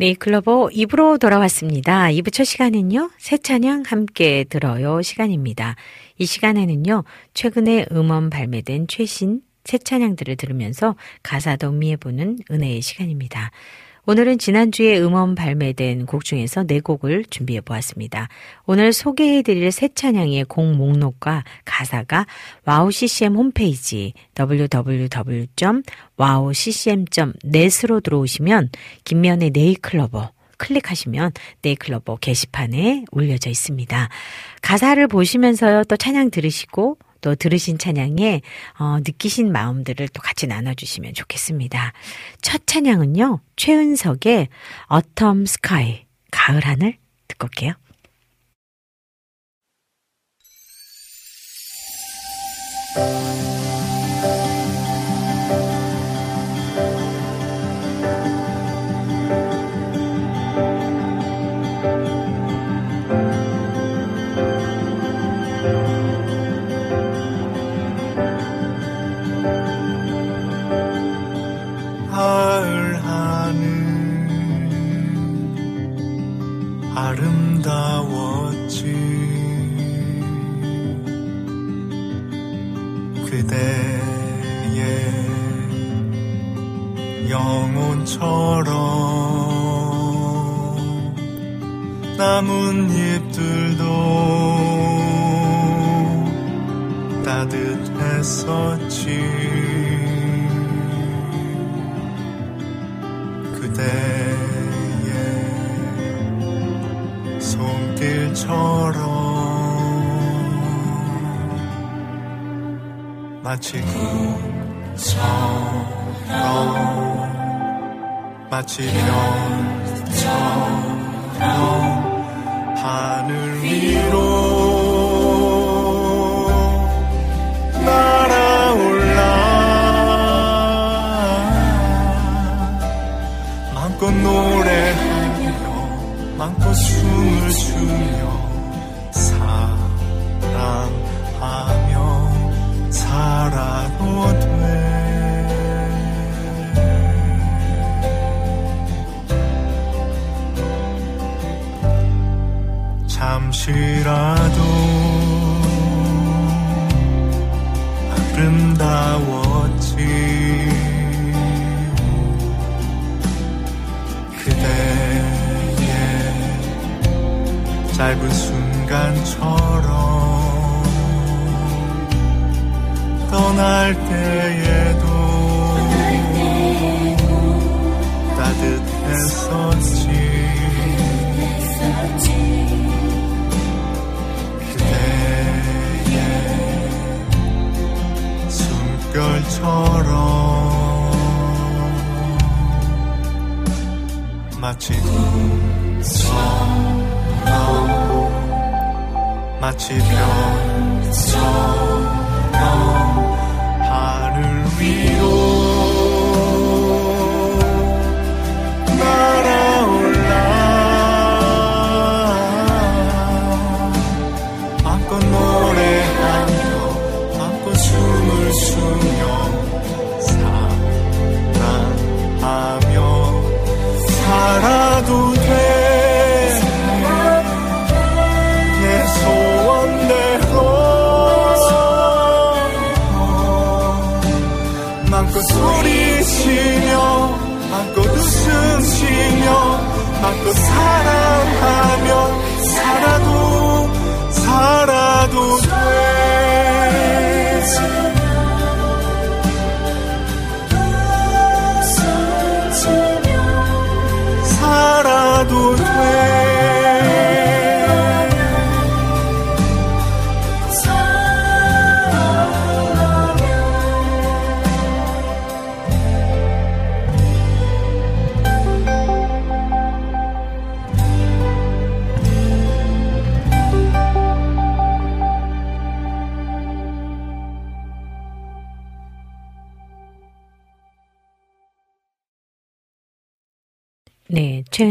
Speaker 7: 네잎클로버 2부로 돌아왔습니다. 2부 첫 시간은요, 새 찬양 함께 들어요 시간입니다. 이 시간에는요, 최근에 음원 발매된 최신 새 찬양들을 들으면서 가사도 음미해보는 은혜의 시간입니다. 오늘은 지난주에 음원 발매된 곡 중에서 네 곡을 준비해 보았습니다. 오늘 소개해 드릴 새 찬양의 곡 목록과 가사가 와우 CCM 홈페이지 www.wowccm.net으로 들어오시면 김면의 네이클로버 클릭하시면 네이클로버 게시판에 올려져 있습니다. 가사를 보시면서요 또 찬양 들으시고
Speaker 3: 또 들으신 찬양에 어, 느끼신 마음들을 또 같이 나눠주시면 좋겠습니다. 첫 찬양은요, 최은석의 Autumn Sky, 가을 하늘 듣고 올게요.
Speaker 8: 그대의 영혼처럼 나뭇잎들도 따뜻했었지 그대의 손길처럼 마치 꿈처럼 마치 별처럼 하늘 위로 날아올라 마음껏 노래하며 마음껏 춤을 추며 살아도 돼 잠시라도 아름다웠지. 그대의 짧은 순간처럼 떠날 때에도 따뜻했었지. 그대의 숨결처럼 마치 꿈처럼 마치 별처럼 하늘 위로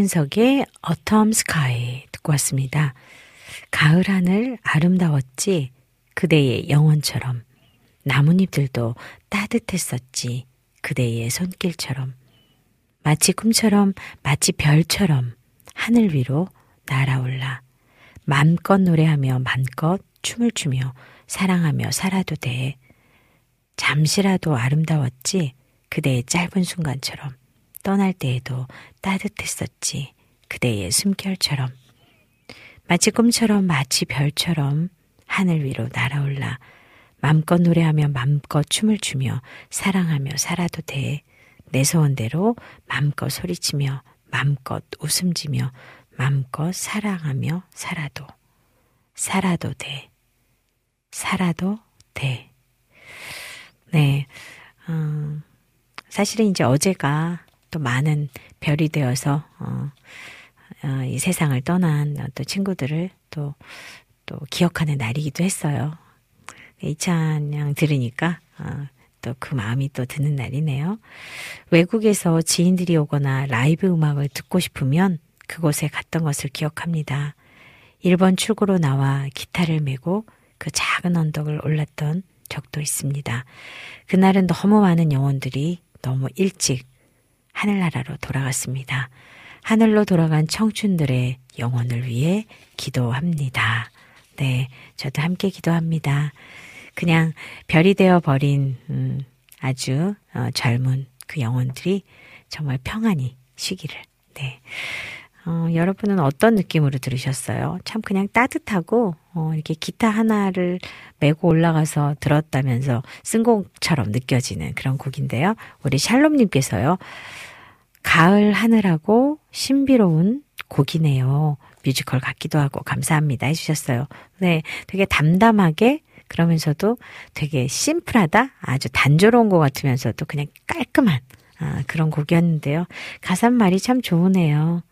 Speaker 3: 네, 최은석의 Autumn Sky 듣고 왔습니다. 가을 하늘 아름다웠지 그대의 영혼처럼 나뭇잎들도 따뜻했었지 그대의 손길처럼 마치 꿈처럼 마치 별처럼 하늘 위로 날아올라 맘껏 노래하며 맘껏 춤을 추며 사랑하며 살아도 돼 잠시라도 아름다웠지 그대의 짧은 순간처럼 떠날 때에도 따뜻했었지 그대의 숨결처럼 마치 꿈처럼 마치 별처럼 하늘 위로 날아올라 맘껏 노래하며 맘껏 춤을 추며 사랑하며 살아도 돼. 내 소원대로 맘껏 소리치며 맘껏 웃음 지며 맘껏 사랑하며 살아도 살아도 돼. 살아도 네. 네. 음, 사실은 이제 어제가 또 많은 별이 되어서, 어, 어, 이 세상을 떠난 또 친구들을 또, 또 기억하는 날이기도 했어요. 이 찬양 들으니까, 어, 또그 마음이 또 드는 날이네요. 외국에서 지인들이 오거나 라이브 음악을 듣고 싶으면 그곳에 갔던 것을 기억합니다. 1번 출구로 나와 기타를 메고 그 작은 언덕을 올랐던 적도 있습니다. 그날은 너무 많은 영혼들이 너무 일찍 하늘나라로 돌아갔습니다. 하늘로 돌아간 청춘들의 영혼을 위해 기도합니다. 네, 저도 함께 기도합니다. 그냥 별이 되어 버린 음, 아주 어, 젊은 그 영혼들이 정말 평안히 쉬기를. 네. 어, 여러분은 어떤 느낌으로 들으셨어요? 참 그냥 따뜻하고 어, 이렇게 기타 하나를 메고 올라가서 들었다면서 쓴 곡처럼 느껴지는 그런 곡인데요. 우리 샬롬님께서요. 가을 하늘하고 신비로운 곡이네요. 뮤지컬 같기도 하고 감사합니다 해주셨어요. 네, 되게 담담하게 그러면서도 되게 심플하다, 아주 단조로운 것 같으면서도 그냥 깔끔한 아, 그런 곡이었는데요. 가사말이 참 좋으네요.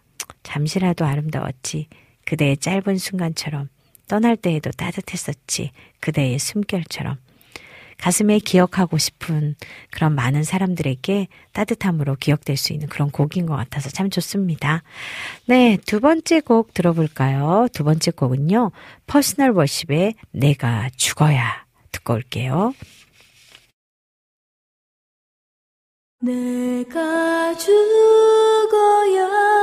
Speaker 3: 잠시라도 아름다웠지. 그대의 짧은 순간처럼 떠날 때에도 따뜻했었지. 그대의 숨결처럼. 가슴에 기억하고 싶은 그런 많은 사람들에게 따뜻함으로 기억될 수 있는 그런 곡인 것 같아서 참 좋습니다. 네, 두 번째 곡 들어볼까요? 두 번째 곡은요, Personal Worship의 내가 죽어야 듣고 올게요.
Speaker 1: 내가 죽어야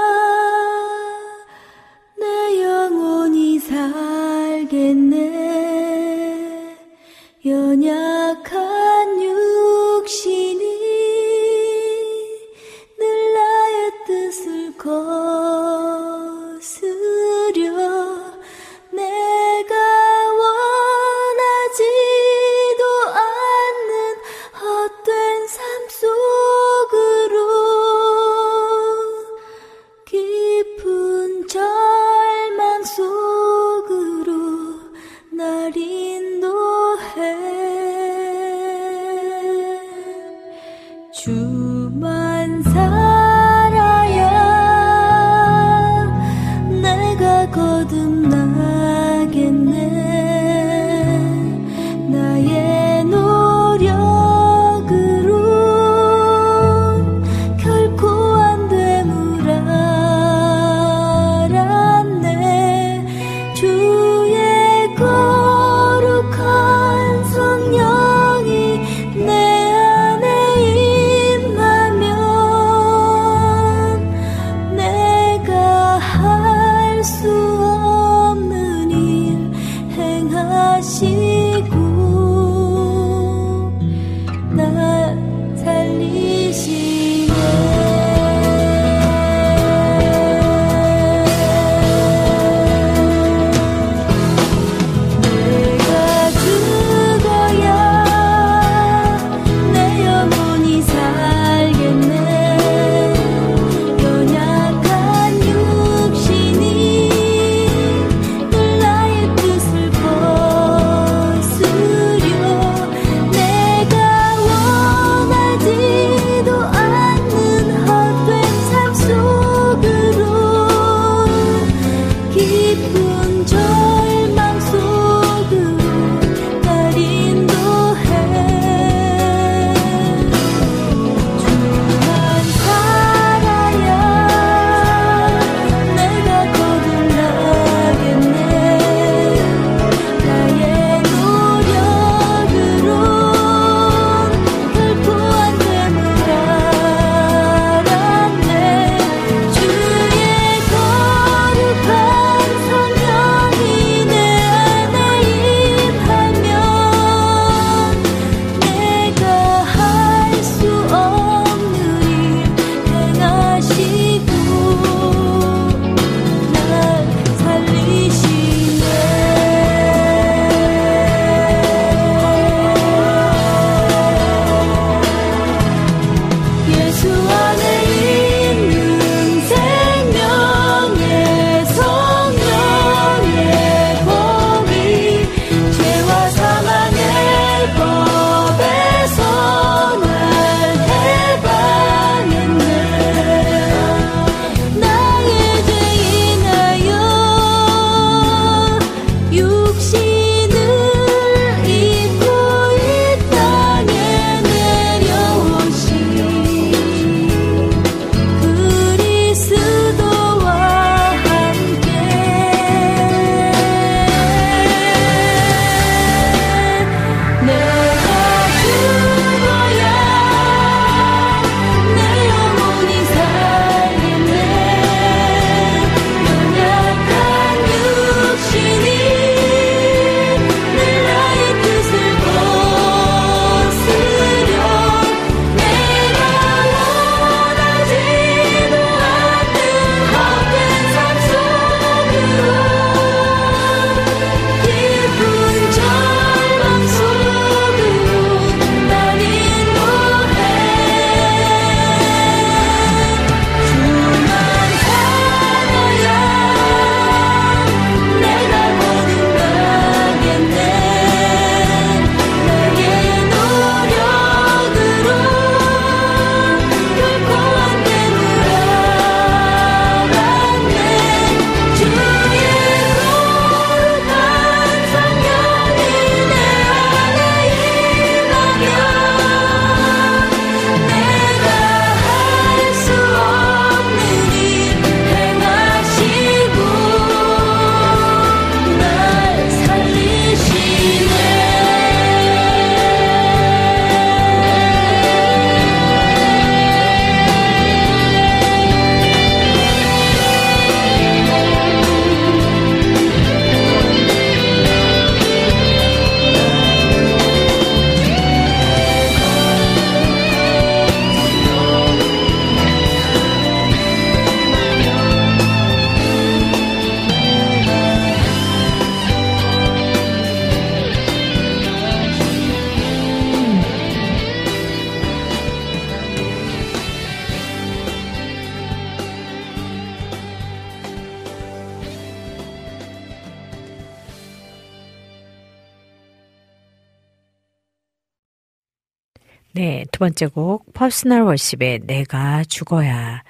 Speaker 3: 번째 곡 Personal Worship의 내가 죽어야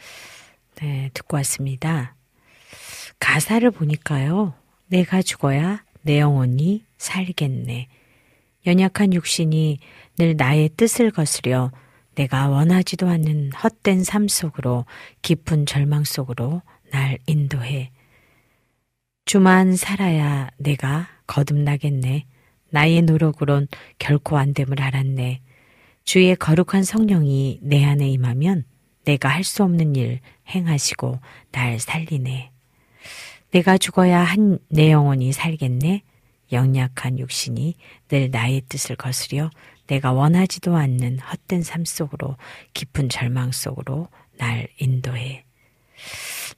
Speaker 3: 네, 듣고 왔습니다. 가사를 보니까요. 내가 죽어야 내 영혼이 살겠네. 연약한 육신이 늘 나의 뜻을 거스려 내가 원하지도 않는 헛된 삶 속으로 깊은 절망 속으로 날 인도해. 주만 살아야 내가 거듭나겠네. 나의 노력으론 결코 안 됨을 알았네. 주의 거룩한 성령이 내 안에 임하면 내가 할 수 없는 일 행하시고 날 살리네. 내가 죽어야 한 내 영혼이 살겠네. 영약한 육신이 늘 나의 뜻을 거스려 내가 원하지도 않는 헛된 삶 속으로 깊은 절망 속으로 날 인도해.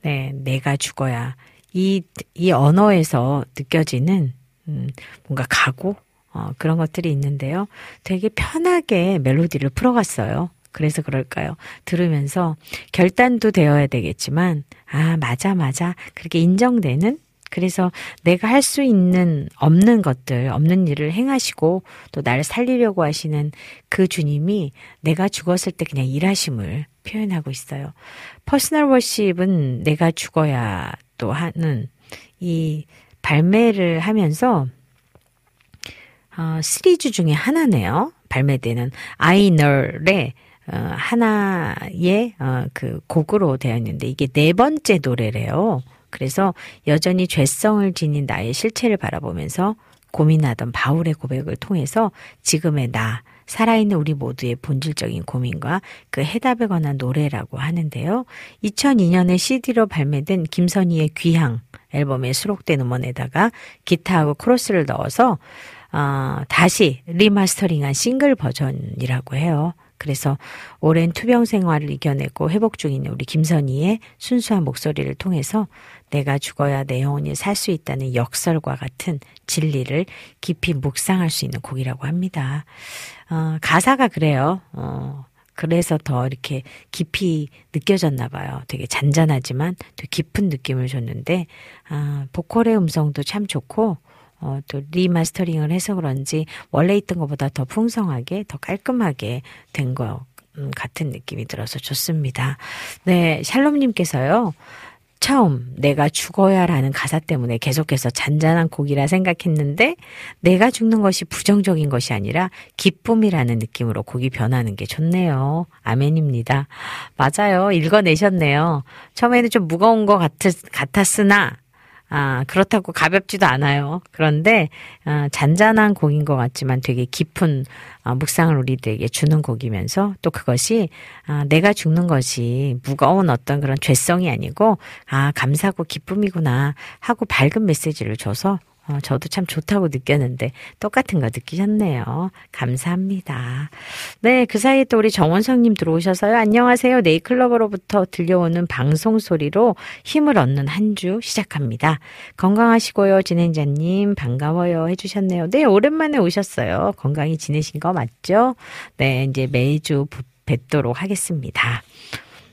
Speaker 3: 네, 내가 죽어야 이, 이 언어에서 느껴지는 음, 뭔가 각오, 어, 그런 것들이 있는데요. 되게 편하게 멜로디를 풀어갔어요. 그래서 그럴까요? 들으면서 결단도 되어야 되겠지만, 아, 맞아, 맞아. 그렇게 인정되는 그래서 내가 할 수 있는 없는 것들, 없는 일을 행하시고 또 나를 살리려고 하시는 그 주님이 내가 죽었을 때 그냥 일하심을 표현하고 있어요. Personal Worship은 내가 죽어야 또 하는 이 발매를 하면서 어, 시리즈 중에 하나네요. 발매되는 아이널의 어, 하나의 어, 그 곡으로 되어 있는데 이게 네 번째 노래래요. 그래서 여전히 죄성을 지닌 나의 실체를 바라보면서 고민하던 바울의 고백을 통해서 지금의 나, 살아있는 우리 모두의 본질적인 고민과 그 해답에 관한 노래라고 하는데요. 2002년에 CD로 발매된 김선희의 귀향 앨범에 수록된 음원에다가 기타하고 코러스를 넣어서 어, 다시 remastering한 싱글 버전이라고 해요. 그래서 오랜 투병 생활을 이겨내고 회복 중인 우리 김선희의 순수한 목소리를 통해서 내가 죽어야 내 영혼이 살 수 있다는 역설과 같은 진리를 깊이 묵상할 수 있는 곡이라고 합니다. 어, 가사가 그래요. 어, 그래서 더 이렇게 깊이 느껴졌나 봐요. 되게 잔잔하지만 되게 깊은 느낌을 줬는데, 아, 보컬의 음성도 참 좋고, 어, 또 remastering을 해서 그런지 원래 있던 것보다 더 풍성하게, 더 깔끔하게 된것 같은 느낌이 들어서 좋습니다. 네, 샬롬님께서요. 처음 내가 죽어야라는 가사 때문에 계속해서 잔잔한 곡이라 생각했는데 내가 죽는 것이 부정적인 것이 아니라 기쁨이라는 느낌으로 곡이 변하는 게 좋네요. 아멘입니다. 맞아요. 읽어내셨네요. 처음에는 좀 무거운 것 같, 같았으나 아, 그렇다고 가볍지도 않아요. 그런데 아, 잔잔한 곡인 것 같지만 되게 깊은 아, 묵상을 우리들에게 주는 곡이면서 또 그것이 아, 내가 죽는 것이 무거운 어떤 그런 죄성이 아니고 아, 감사고 기쁨이구나 하고 밝은 메시지를 줘서 어, 저도 참 좋다고 느꼈는데 똑같은 거 느끼셨네요. 감사합니다. 네, 그 사이에 또 우리 정원성님 들어오셔서요. 안녕하세요. 네이클럽으로부터 들려오는 방송 소리로 힘을 얻는 한 주 시작합니다. 건강하시고요. 진행자님 반가워요 해주셨네요. 네, 오랜만에 오셨어요. 건강히 지내신 거 맞죠? 네, 이제 매주 뵙도록 하겠습니다.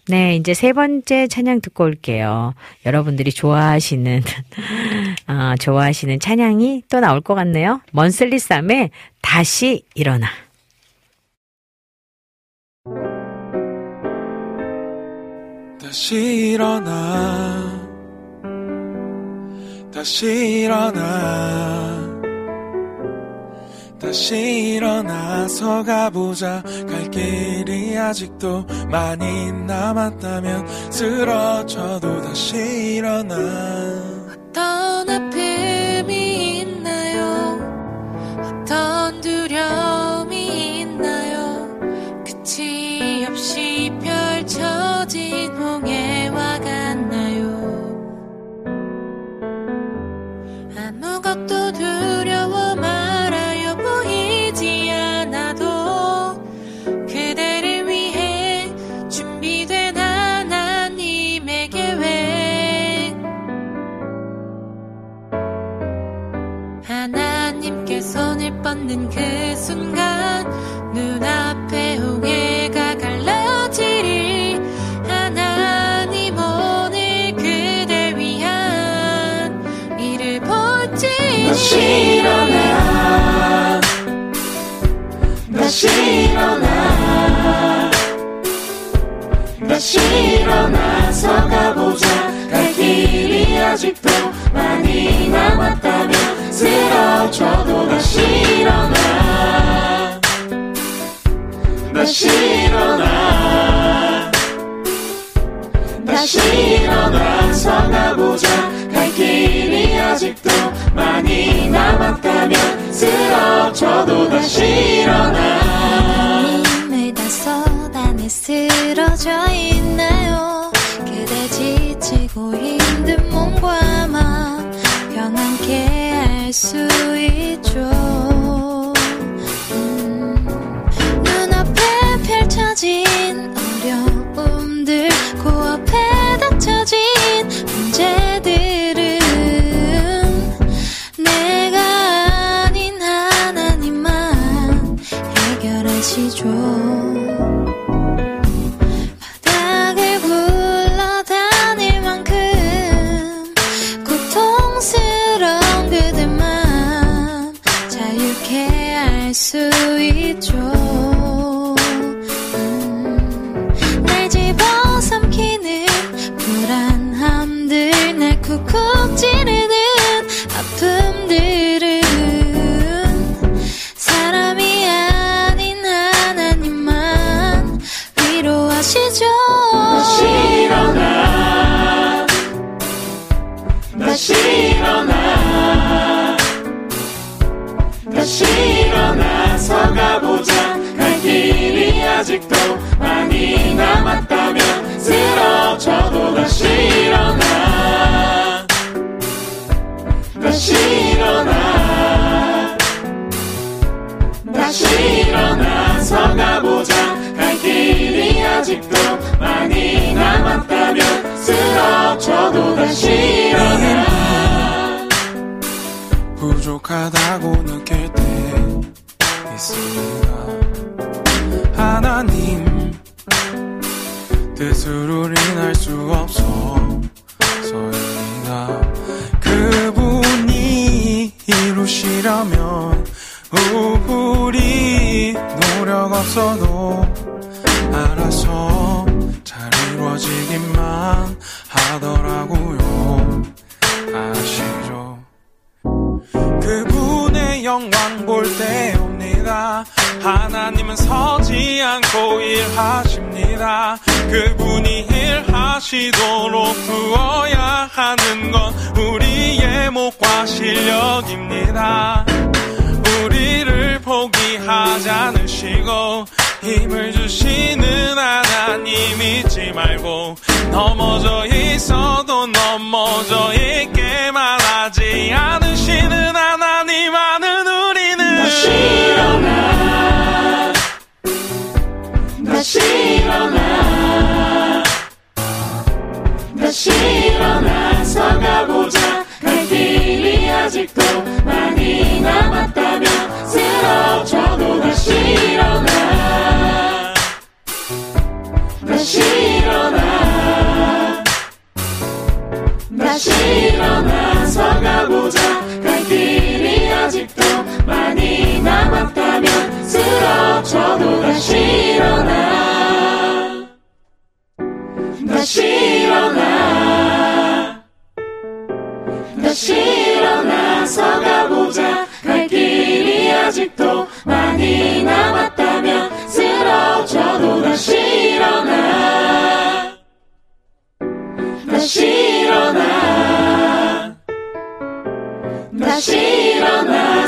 Speaker 3: 네, 이제 세 번째 찬양 듣고 올게요. 여러분들이 좋아하시는, (laughs) 어, 좋아하시는 찬양이 또 나올 것 같네요. 먼슬리 쌈의 다시 일어나.
Speaker 5: 다시 일어나. 다시 일어나. 다시 일어나서 가보자. 갈 길이 아직도 많이 남았다면 쓰러져도 다시 일어나
Speaker 1: 어떤 아픔이 있나요? 어떤 두려움이 있나요? 끝이 없이 펼쳐진 홍해 뻗는 그 순간 눈앞에 홍해가 갈라지리 하나님 오늘 그댈 위한 이를 볼지
Speaker 5: 일어나. 다시 일어나.
Speaker 1: 다시 일어나서 가보자. 갈 길이 아직도 많이 남았다면 쓰러져도 다시 일어나. 다시 일어나. 다시 일어나서 가보자 갈 길이 아직도 많이 남았다면 쓰러져도 다시
Speaker 9: 수 있죠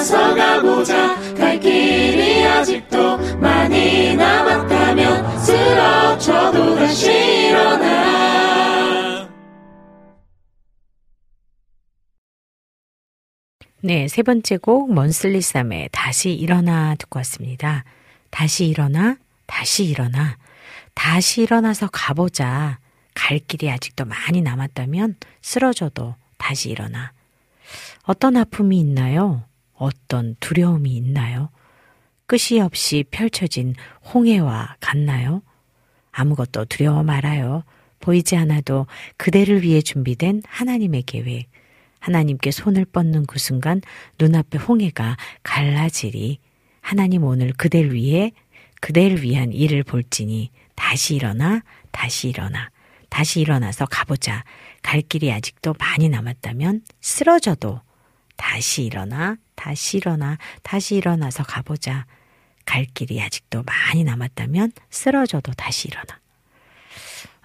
Speaker 1: 나서 가보자 갈 길이 아직도 많이 남았다면 쓰러져도 다시 일어나
Speaker 3: 네, 세 번째 곡 먼슬리 쌈의 다시 일어나 듣고 왔습니다. 다시 일어나, 다시 일어나, 다시 일어나서 가보자. 갈 길이 아직도 많이 남았다면 쓰러져도 다시 일어나. 어떤 아픔이 있나요? 어떤 두려움이 있나요? 끝이 없이 펼쳐진 홍해와 같나요? 아무것도 두려워 말아요. 보이지 않아도 그대를 위해 준비된 하나님의 계획. 하나님께 손을 뻗는 그 순간 눈앞의 홍해가 갈라지리. 하나님 오늘 그대를 위해 그대를 위한 일을 볼지니 다시 일어나 다시 일어나. 다시 일어나서 가보자. 갈 길이 아직도 많이 남았다면 쓰러져도 다시 일어나, 다시 일어나, 다시 일어나서 가보자. 갈 길이 아직도 많이 남았다면 쓰러져도 다시 일어나.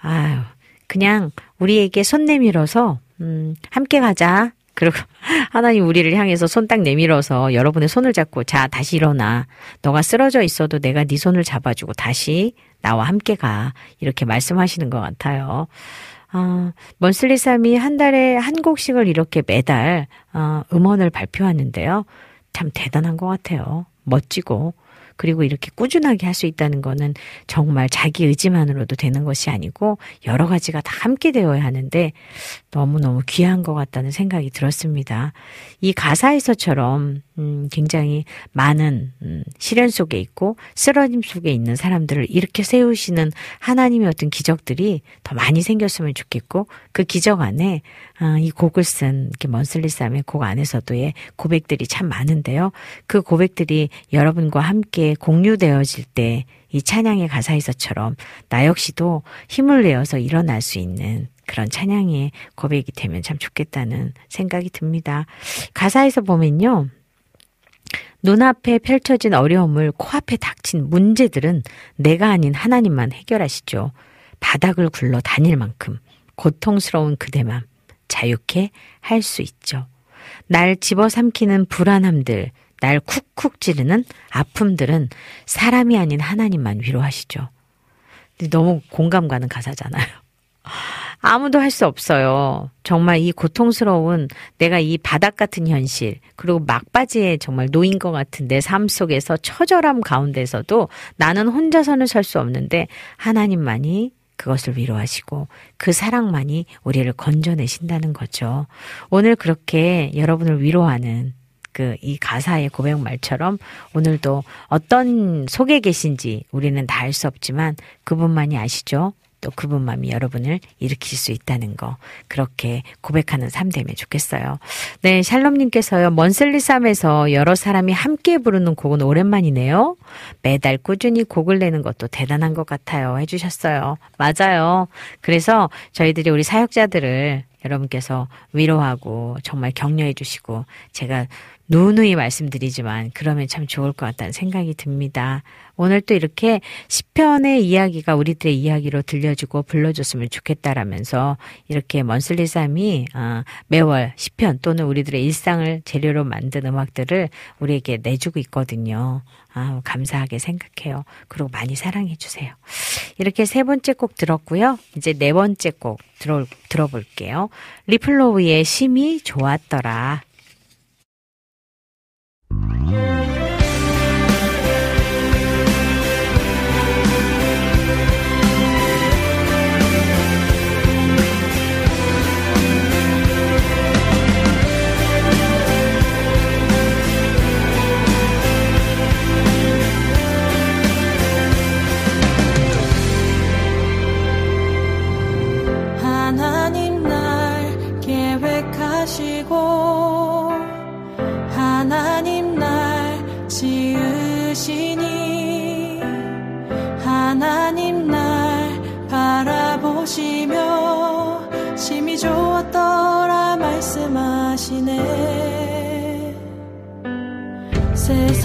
Speaker 3: 아유, 그냥 우리에게 손 내밀어서, 음, 함께 가자. 그리고 (laughs) 하나님 우리를 향해서 손 딱 내밀어서 여러분의 손을 잡고 자 다시 일어나 너가 쓰러져 있어도 내가 네 손을 잡아주고 다시 나와 함께 가 이렇게 말씀하시는 것 같아요. 아, 먼슬리삼이 한 달에 한 곡씩을 이렇게 매달 어, 음원을 발표하는데요. 참 대단한 것 같아요. 멋지고 그리고 이렇게 꾸준하게 할 수 있다는 거는 정말 자기 의지만으로도 되는 것이 아니고 여러 가지가 다 함께 되어야 하는데 너무너무 귀한 것 같다는 생각이 들었습니다. 이 가사에서처럼 음, 굉장히 많은 음, 시련 속에 있고 쓰러짐 속에 있는 사람들을 이렇게 세우시는 하나님의 어떤 기적들이 더 많이 생겼으면 좋겠고 그 기적 안에 아, 이 곡을 쓴 이렇게 먼슬리쌈의 곡 안에서도의 고백들이 참 많은데요. 그 고백들이 여러분과 함께 공유되어질 때 이 찬양의 가사에서처럼 나 역시도 힘을 내어서 일어날 수 있는 그런 찬양의 고백이 되면 참 좋겠다는 생각이 듭니다. 가사에서 보면요. 눈앞에 펼쳐진 어려움을 코앞에 닥친 문제들은 내가 아닌 하나님만 해결하시죠. 바닥을 굴러 다닐 만큼 고통스러운 그대만 자유케 할 수 있죠. 날 집어삼키는 불안함들, 날 쿡쿡 찌르는 아픔들은 사람이 아닌 하나님만 위로하시죠. 너무 공감 가는 가사잖아요. 아무도 할 수 없어요. 정말 이 고통스러운 내가 이 바닥 같은 현실, 그리고 막바지에 정말 놓인 것 같은 내 삶 속에서 처절함 가운데서도 나는 혼자서는 설 수 없는데 하나님만이 그것을 위로하시고 그 사랑만이 우리를 건져내신다는 거죠. 오늘 그렇게 여러분을 위로하는 그 이 가사의 고백 말처럼 오늘도 어떤 속에 계신지 우리는 다 알 수 없지만 그분만이 아시죠? 또 그분만이 여러분을 일으킬 수 있다는 거 그렇게 고백하는 삶 되면 좋겠어요. 네, 샬롬님께서요. 먼슬리쌈에서 여러 사람이 함께 부르는 곡은 오랜만이네요. 매달 꾸준히 곡을 내는 것도 대단한 것 같아요. 해주셨어요. 맞아요. 그래서 저희들이 우리 사역자들을 여러분께서 위로하고 정말 격려해 주시고 제가 누누이 말씀드리지만 그러면 참 좋을 것 같다는 생각이 듭니다. 오늘 또 이렇게 시편의 이야기가 우리들의 이야기로 들려주고 불러줬으면 좋겠다라면서 이렇게 Monthly Psalm이 어, 매월 시편 또는 우리들의 일상을 재료로 만든 음악들을 우리에게 내주고 있거든요. 아, 감사하게 생각해요. 그리고 많이 사랑해 주세요. 이렇게 세 번째 곡 들었고요. 이제 네 번째 곡 들어, 들어볼게요. Reflow의
Speaker 1: 심히 좋았더라.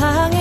Speaker 1: 세상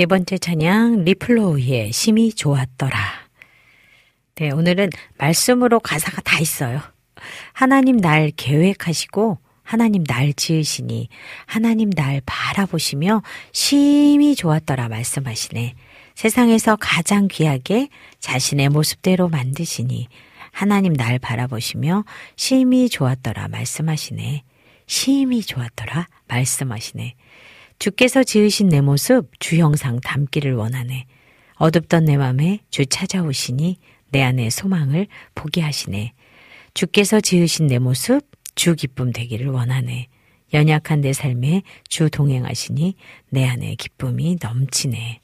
Speaker 1: 네
Speaker 3: 번째 찬양 Reflow의 심히 좋았더라. 네, 오늘은 말씀으로 가사가 다 있어요. 하나님 날 계획하시고 하나님 날 지으시니 하나님 날 바라보시며 심히 좋았더라 말씀하시네. 세상에서 가장 귀하게 자신의 모습대로 만드시니 하나님 날 바라보시며 심히 좋았더라 말씀하시네. 심히 좋았더라 말씀하시네. 주께서 지으신 내 모습 주 형상 담기를 원하네. 어둡던 내 맘에 주 찾아오시니 내 안에 소망을 보게 하시네. 주께서 지으신 내 모습 주 기쁨 되기를 원하네. 연약한 내 삶에 주 동행하시니 내 안에 기쁨이 넘치네.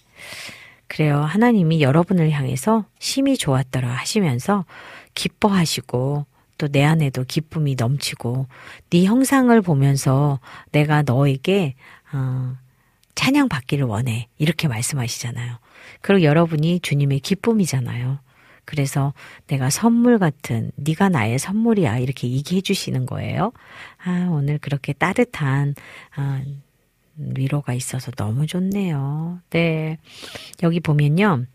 Speaker 3: 그래요. 하나님이 여러분을 향해서 심히 좋았더라 하시면서 기뻐하시고 또 내 안에도 기쁨이 넘치고 네 형상을 보면서 내가 너에게 어, 찬양 받기를 원해 이렇게 말씀하시잖아요. 그리고 여러분이 주님의 기쁨이잖아요. 그래서 내가 선물 같은 네가 나의 선물이야 이렇게 얘기해 주시는 거예요. 아 오늘 그렇게 따뜻한 아, 위로가 있어서 너무 좋네요. 네 여기 보면요.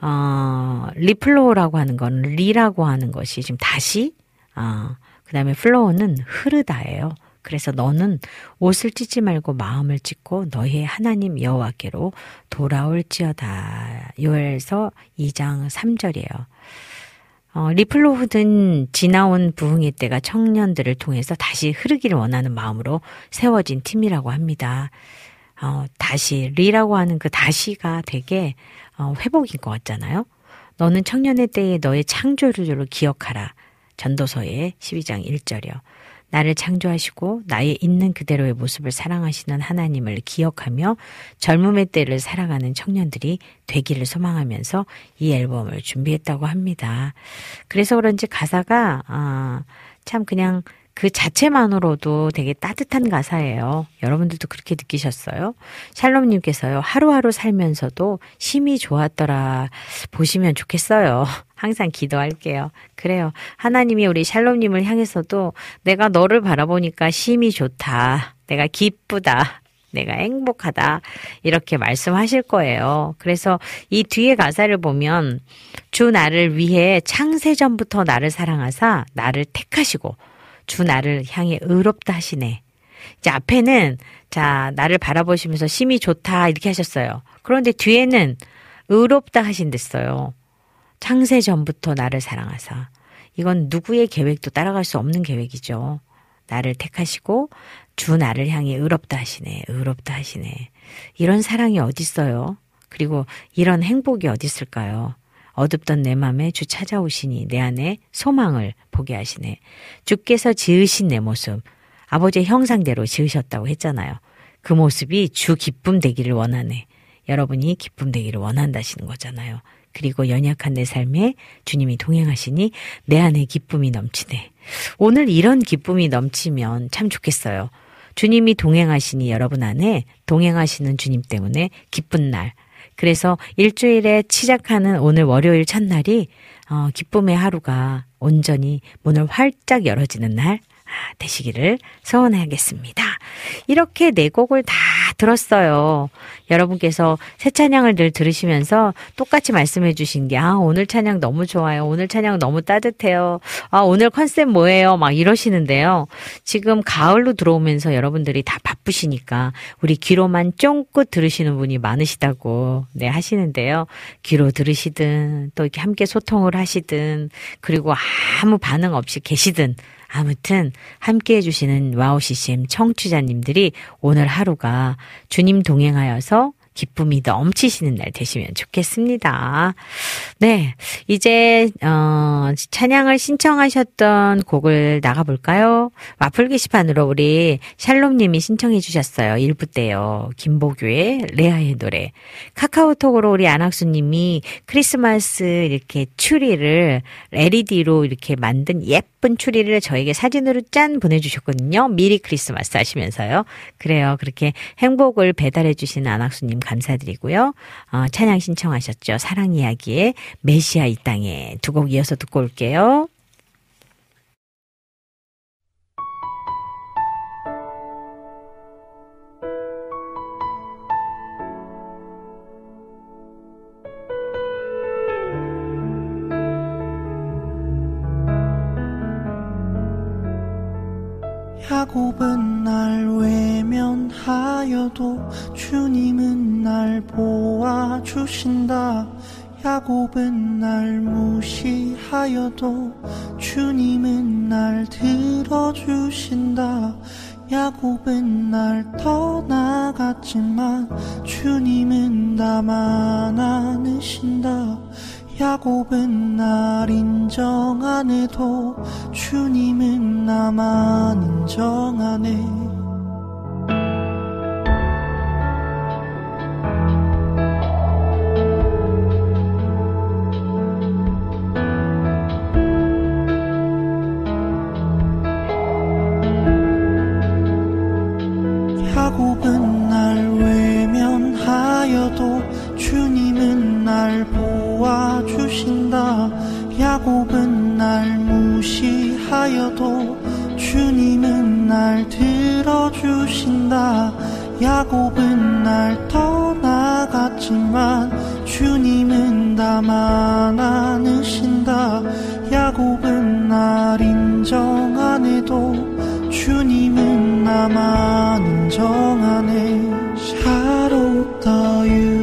Speaker 3: 어, Reflow라고 하는 건 re라고 하는 것이 지금 다시 어, 그 다음에 flow는 흐르다예요. 그래서 너는 옷을 찢지 말고 마음을 찢고 너의 하나님 여호와께로 돌아올지어다. 요엘서 2장 3절이에요. 어, Reflow는 지나온 부흥의 때가 청년들을 통해서 다시 흐르기를 원하는 마음으로 세워진 팀이라고 합니다. 어, 다시 re라고 하는 그 다시가 되게 어, 회복인 것 같잖아요. 너는 청년의 때에 너의 창조주를 기억하라. 전도서의 12장 1절이요. 나를 창조하시고 나의 있는 그대로의 모습을 사랑하시는 하나님을 기억하며 젊음의 때를 살아가는 청년들이 되기를 소망하면서 이 앨범을 준비했다고 합니다. 그래서 그런지 가사가 아, 참 그냥 그 자체만으로도 되게 따뜻한 가사예요. 여러분들도 그렇게 느끼셨어요? 샬롬님께서요, 하루하루 살면서도 심히 좋았더라 보시면 좋겠어요. (laughs) 항상 기도할게요. 그래요. 하나님이 우리 샬롬님을 향해서도 내가 너를 바라보니까 심히 좋다. 내가 기쁘다. 내가 행복하다. 이렇게 말씀하실 거예요. 그래서 이 뒤에 가사를 보면 주 나를 위해 창세전부터 나를 사랑하사 나를 택하시고 주 나를 향해 의롭다 하시네. 이제 앞에는 자, 나를 바라보시면서 심히 좋다 이렇게 하셨어요. 그런데 뒤에는 의롭다 하신댔어요. 창세 전부터 나를 사랑하사. 이건 누구의 계획도 따라갈 수 없는 계획이죠. 나를 택하시고 주 나를 향해 의롭다 하시네. 의롭다 하시네. 이런 사랑이 어딨어요? 그리고 이런 행복이 어딨을까요? 어둡던 내 맘에 주 찾아오시니 내 안에 소망을 보게 하시네. 주께서 지으신 내 모습, 아버지의 형상대로 지으셨다고 했잖아요. 그 모습이 주 기쁨 되기를 원하네. 여러분이 기쁨 되기를 원한다시는 거잖아요. 그리고 연약한 내 삶에 주님이 동행하시니 내 안에 기쁨이 넘치네. 오늘 이런 기쁨이 넘치면 참 좋겠어요. 주님이 동행하시니 여러분 안에 동행하시는 주님 때문에 기쁜 날. 그래서 일주일에 시작하는 오늘 월요일 첫날이 어, 기쁨의 하루가 온전히 문을 활짝 열어지는 날 되시기를 소원하겠습니다. 이렇게 네 곡을 다 들었어요. 여러분께서 새 찬양을 늘 들으시면서 똑같이 말씀해 주신 게, 아, 오늘 찬양 너무 좋아요. 오늘 찬양 너무 따뜻해요. 아, 오늘 컨셉 뭐예요? 막 이러시는데요. 지금 가을로 들어오면서 여러분들이 다 바쁘시니까 우리 귀로만 쫑긋 들으시는 분이 많으시다고, 네, 하시는데요. 귀로 들으시든 또 이렇게 함께 소통을 하시든 그리고 아무 반응 없이 계시든 아무튼 함께 해주시는 WOW CCM 청취자님들이 오늘 하루가 주님 동행하여서 기쁨이 넘치시는 날 되시면 좋겠습니다. 네, 이제 어, 찬양을 신청하셨던 곡을 나가볼까요? 와플 게시판으로 우리 샬롬님이 신청해 주셨어요. 1부 때요. 김보규의 레아의 노래. 카카오톡으로 우리 안학수님이 크리스마스 이렇게 추리를 LED로 이렇게 만든 예쁜 추리를 저에게 사진으로 짠 보내주셨거든요. 미리 크리스마스 하시면서요. 그래요. 그렇게 행복을 배달해 주신 안학수님 감사드리고요. 어, 찬양 신청하셨죠. 사랑 이야기의 메시아 이 땅에 두 곡 이어서 듣고 올게요.
Speaker 10: 외면하여도 주님은 날 보아주신다. 야곱은 날 무시하여도 주님은 날 들어주신다. 야곱은 날 떠나갔지만 주님은 나만 안으신다. 야곱은 날 인정 안 해도 주님은 나만 인정하네. 무시하여도 주님은 날 들어주신다. 야곱은 날 떠나갔지만 주님은 나만 안으신다. 야곱은 날 인정 안 해도 주님은 나만 인정하네 샤롯다 유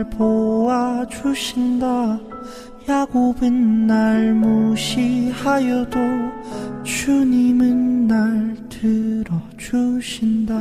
Speaker 10: 날 보아주신다. 야곱은 날 무시하여도 주님은 날 들어주신다.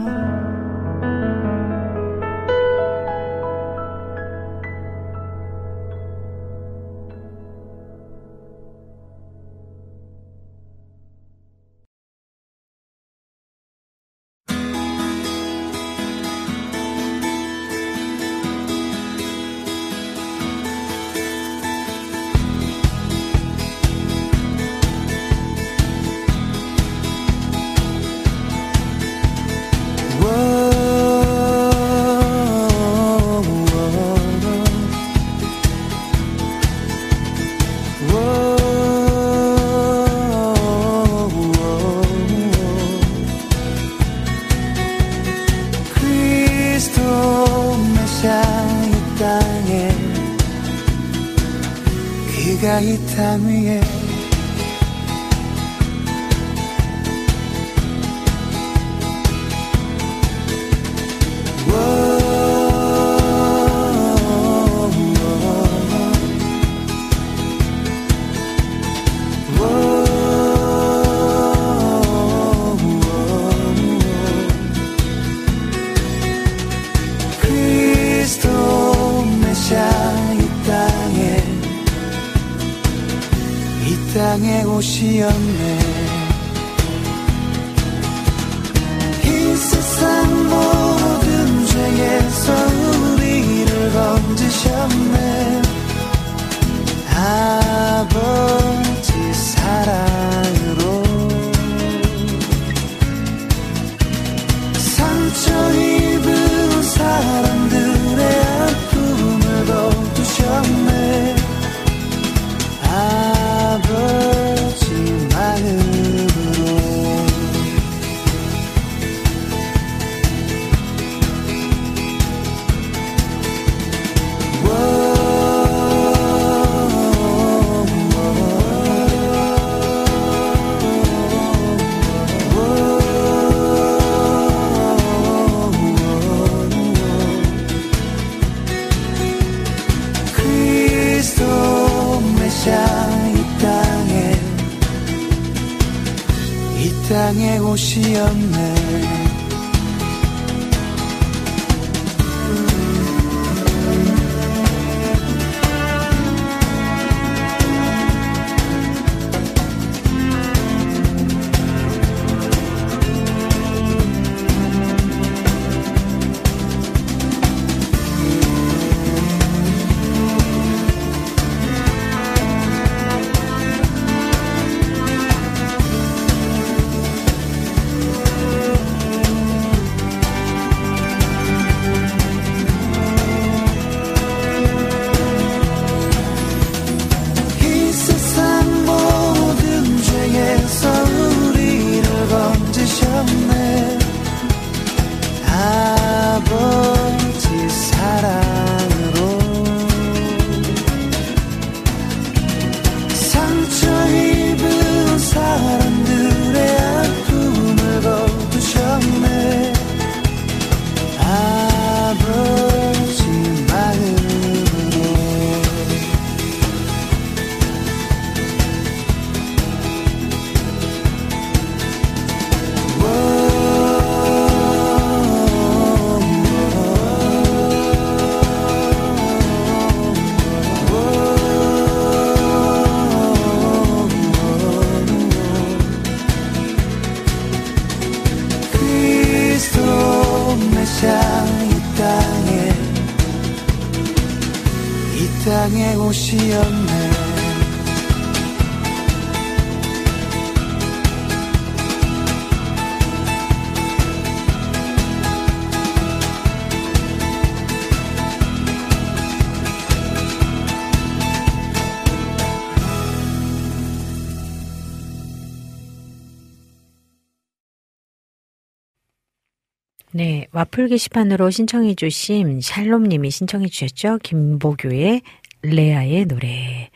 Speaker 10: 네,
Speaker 3: 와플 게시판으로 신청해 주신 샬롬님이 신청해 주셨죠. 김보교의 레아의 노래.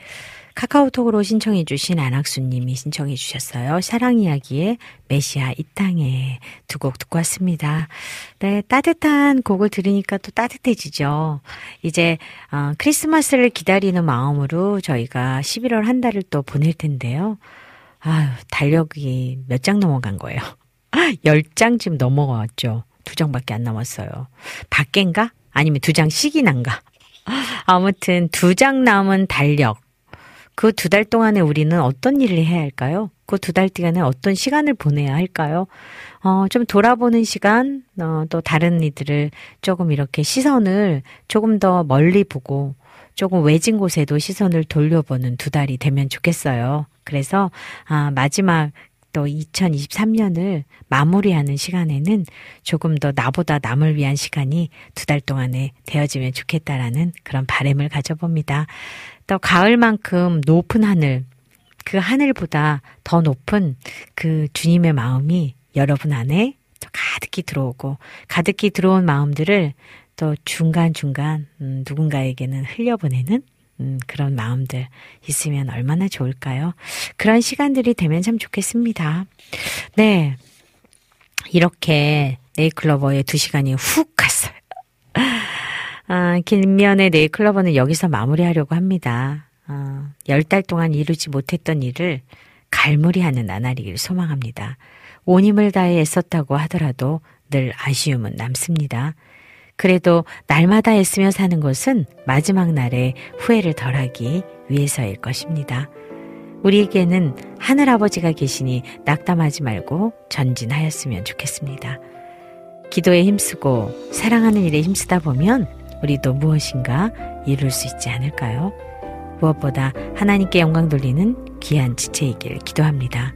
Speaker 3: 카카오톡으로 신청해 주신 안학수님이 신청해 주셨어요. 사랑 이야기의 메시아 이 땅에 두 곡 듣고 왔습니다. 네, 따뜻한 곡을 들으니까 또 따뜻해지죠. 이제 어, 크리스마스를 기다리는 마음으로 저희가 11월 한 달을 또 보낼 텐데요. 아유, 달력이 몇 장 넘어간 거예요. (laughs) 10장 쯤 넘어갔죠. 두 장밖에 안 남았어요. 밖엔가? 아니면 두 장씩이 난가? (laughs) 아무튼 두 장 남은 달력. 그 두 달 동안에 우리는 어떤 일을 해야 할까요? 그 두 달 동안에 어떤 시간을 보내야 할까요? 어, 좀 돌아보는 시간, 어, 또 다른 이들을 조금 이렇게 시선을 조금 더 멀리 보고 조금 외진 곳에도 시선을 돌려보는 두 달이 되면 좋겠어요. 그래서, 아, 마지막 또 2023년을 마무리하는 시간에는 조금 더 나보다 남을 위한 시간이 두 달 동안에 되어지면 좋겠다라는 그런 바램을 가져봅니다. 또 가을만큼 높은 하늘, 그 하늘보다 더 높은 그 주님의 마음이 여러분 안에 또 가득히 들어오고 가득히 들어온 마음들을 또 중간중간 음, 누군가에게는 흘려보내는 음, 그런 마음들 있으면 얼마나 좋을까요? 그런 시간들이 되면 참 좋겠습니다. 네. 이렇게 네이클로버의 두 시간이 훅 갔어요. 아, 김면의 네이클로버는 여기서 마무리하려고 합니다. 아, 열달 동안 이루지 못했던 일을 갈무리하는 나날이길 소망합니다. 온 힘을 다해 애썼다고 하더라도 늘 아쉬움은 남습니다. 그래도 날마다 애쓰며 사는 것은 마지막 날에 후회를 덜하기 위해서일 것입니다. 우리에게는 하늘아버지가 계시니 낙담하지 말고 전진하였으면 좋겠습니다. 기도에 힘쓰고 사랑하는 일에 힘쓰다 보면 우리도 무엇인가 이룰 수 있지 않을까요? 무엇보다 하나님께 영광 돌리는 귀한 지체이길 기도합니다.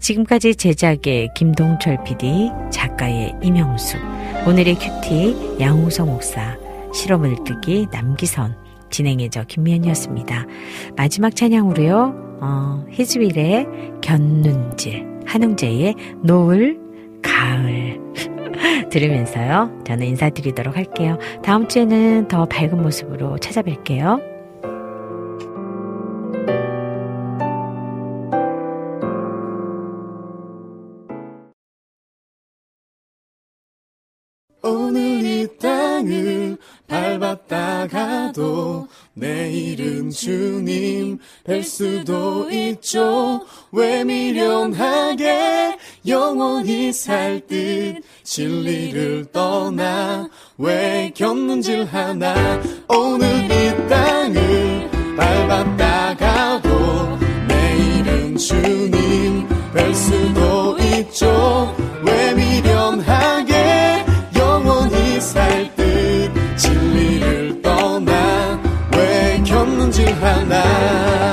Speaker 3: 지금까지 제작의 김동철 PD, 작가의 이명수, 오늘의 큐티 양우성 목사, 실험을 뜨기 남기선, 진행의 저 김미연이었습니다. 마지막 찬양으로요, 어, 히즈윌의 견눈질, 한웅재의 노을, 가을. (laughs) 들으면서요, 저는 인사드리도록 할게요. 다음 주에는 더 밝은 모습으로 찾아뵐게요.
Speaker 5: 내일은 주님 뵐 수도 있죠. 왜 미련하게 영원히 살 듯 진리를 떠나 왜 겪는질 하나. 오늘 이 땅을 밟았다가도 내일은 주님 뵐 수도 있죠. 왜 미련 겪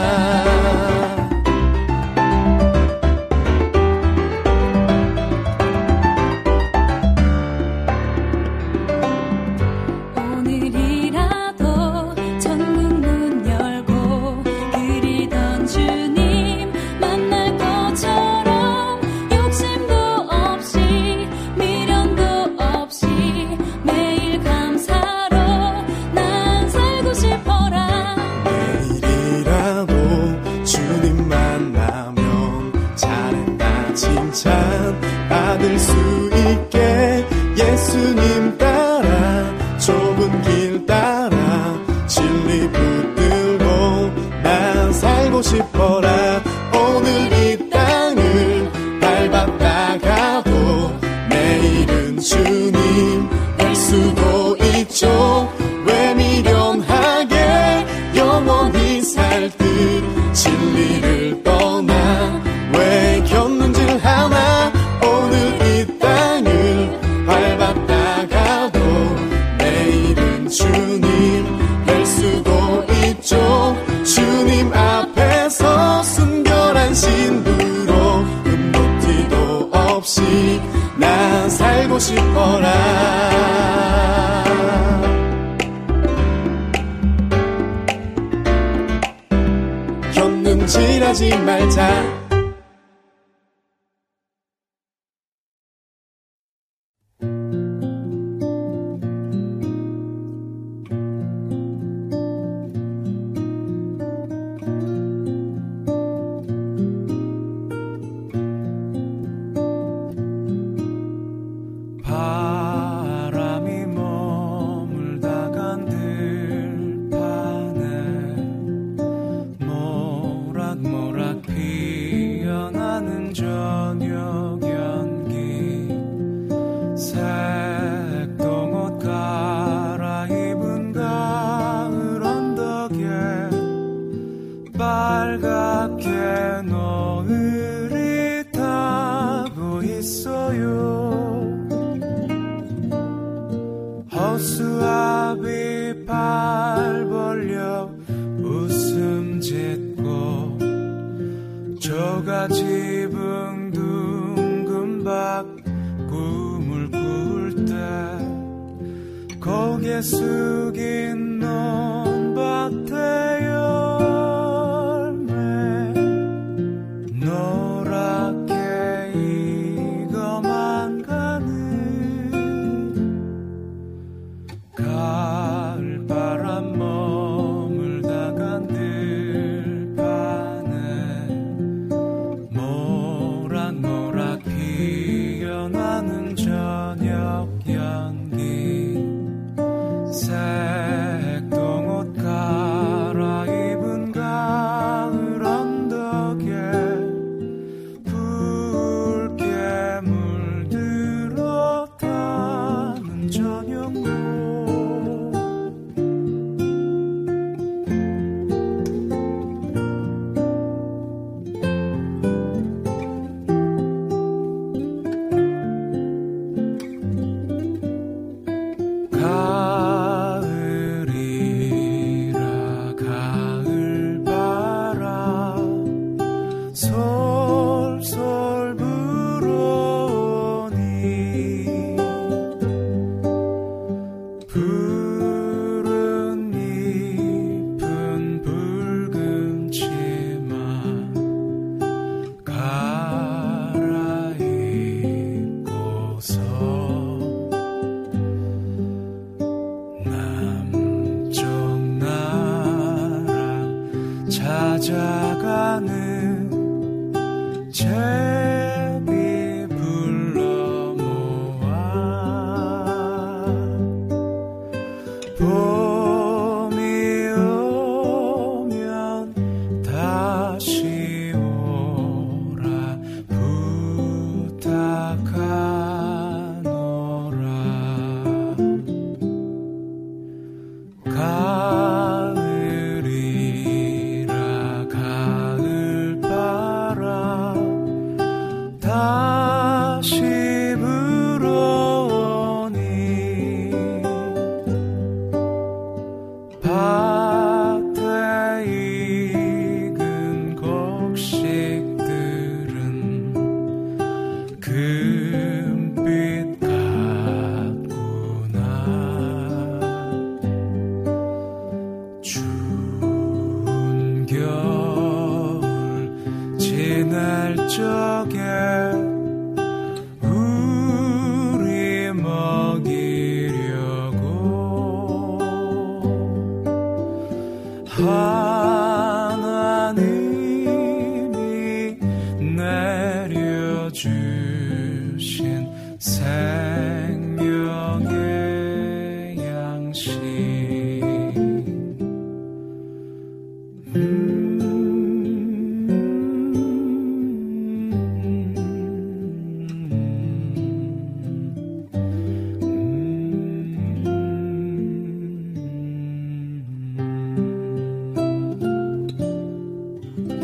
Speaker 5: 너를 타고 있어요? 허수아비 팔 벌려 웃음 짓고 저가 지붕 둥근박 꿈을 꿀 때 고개 숙인 너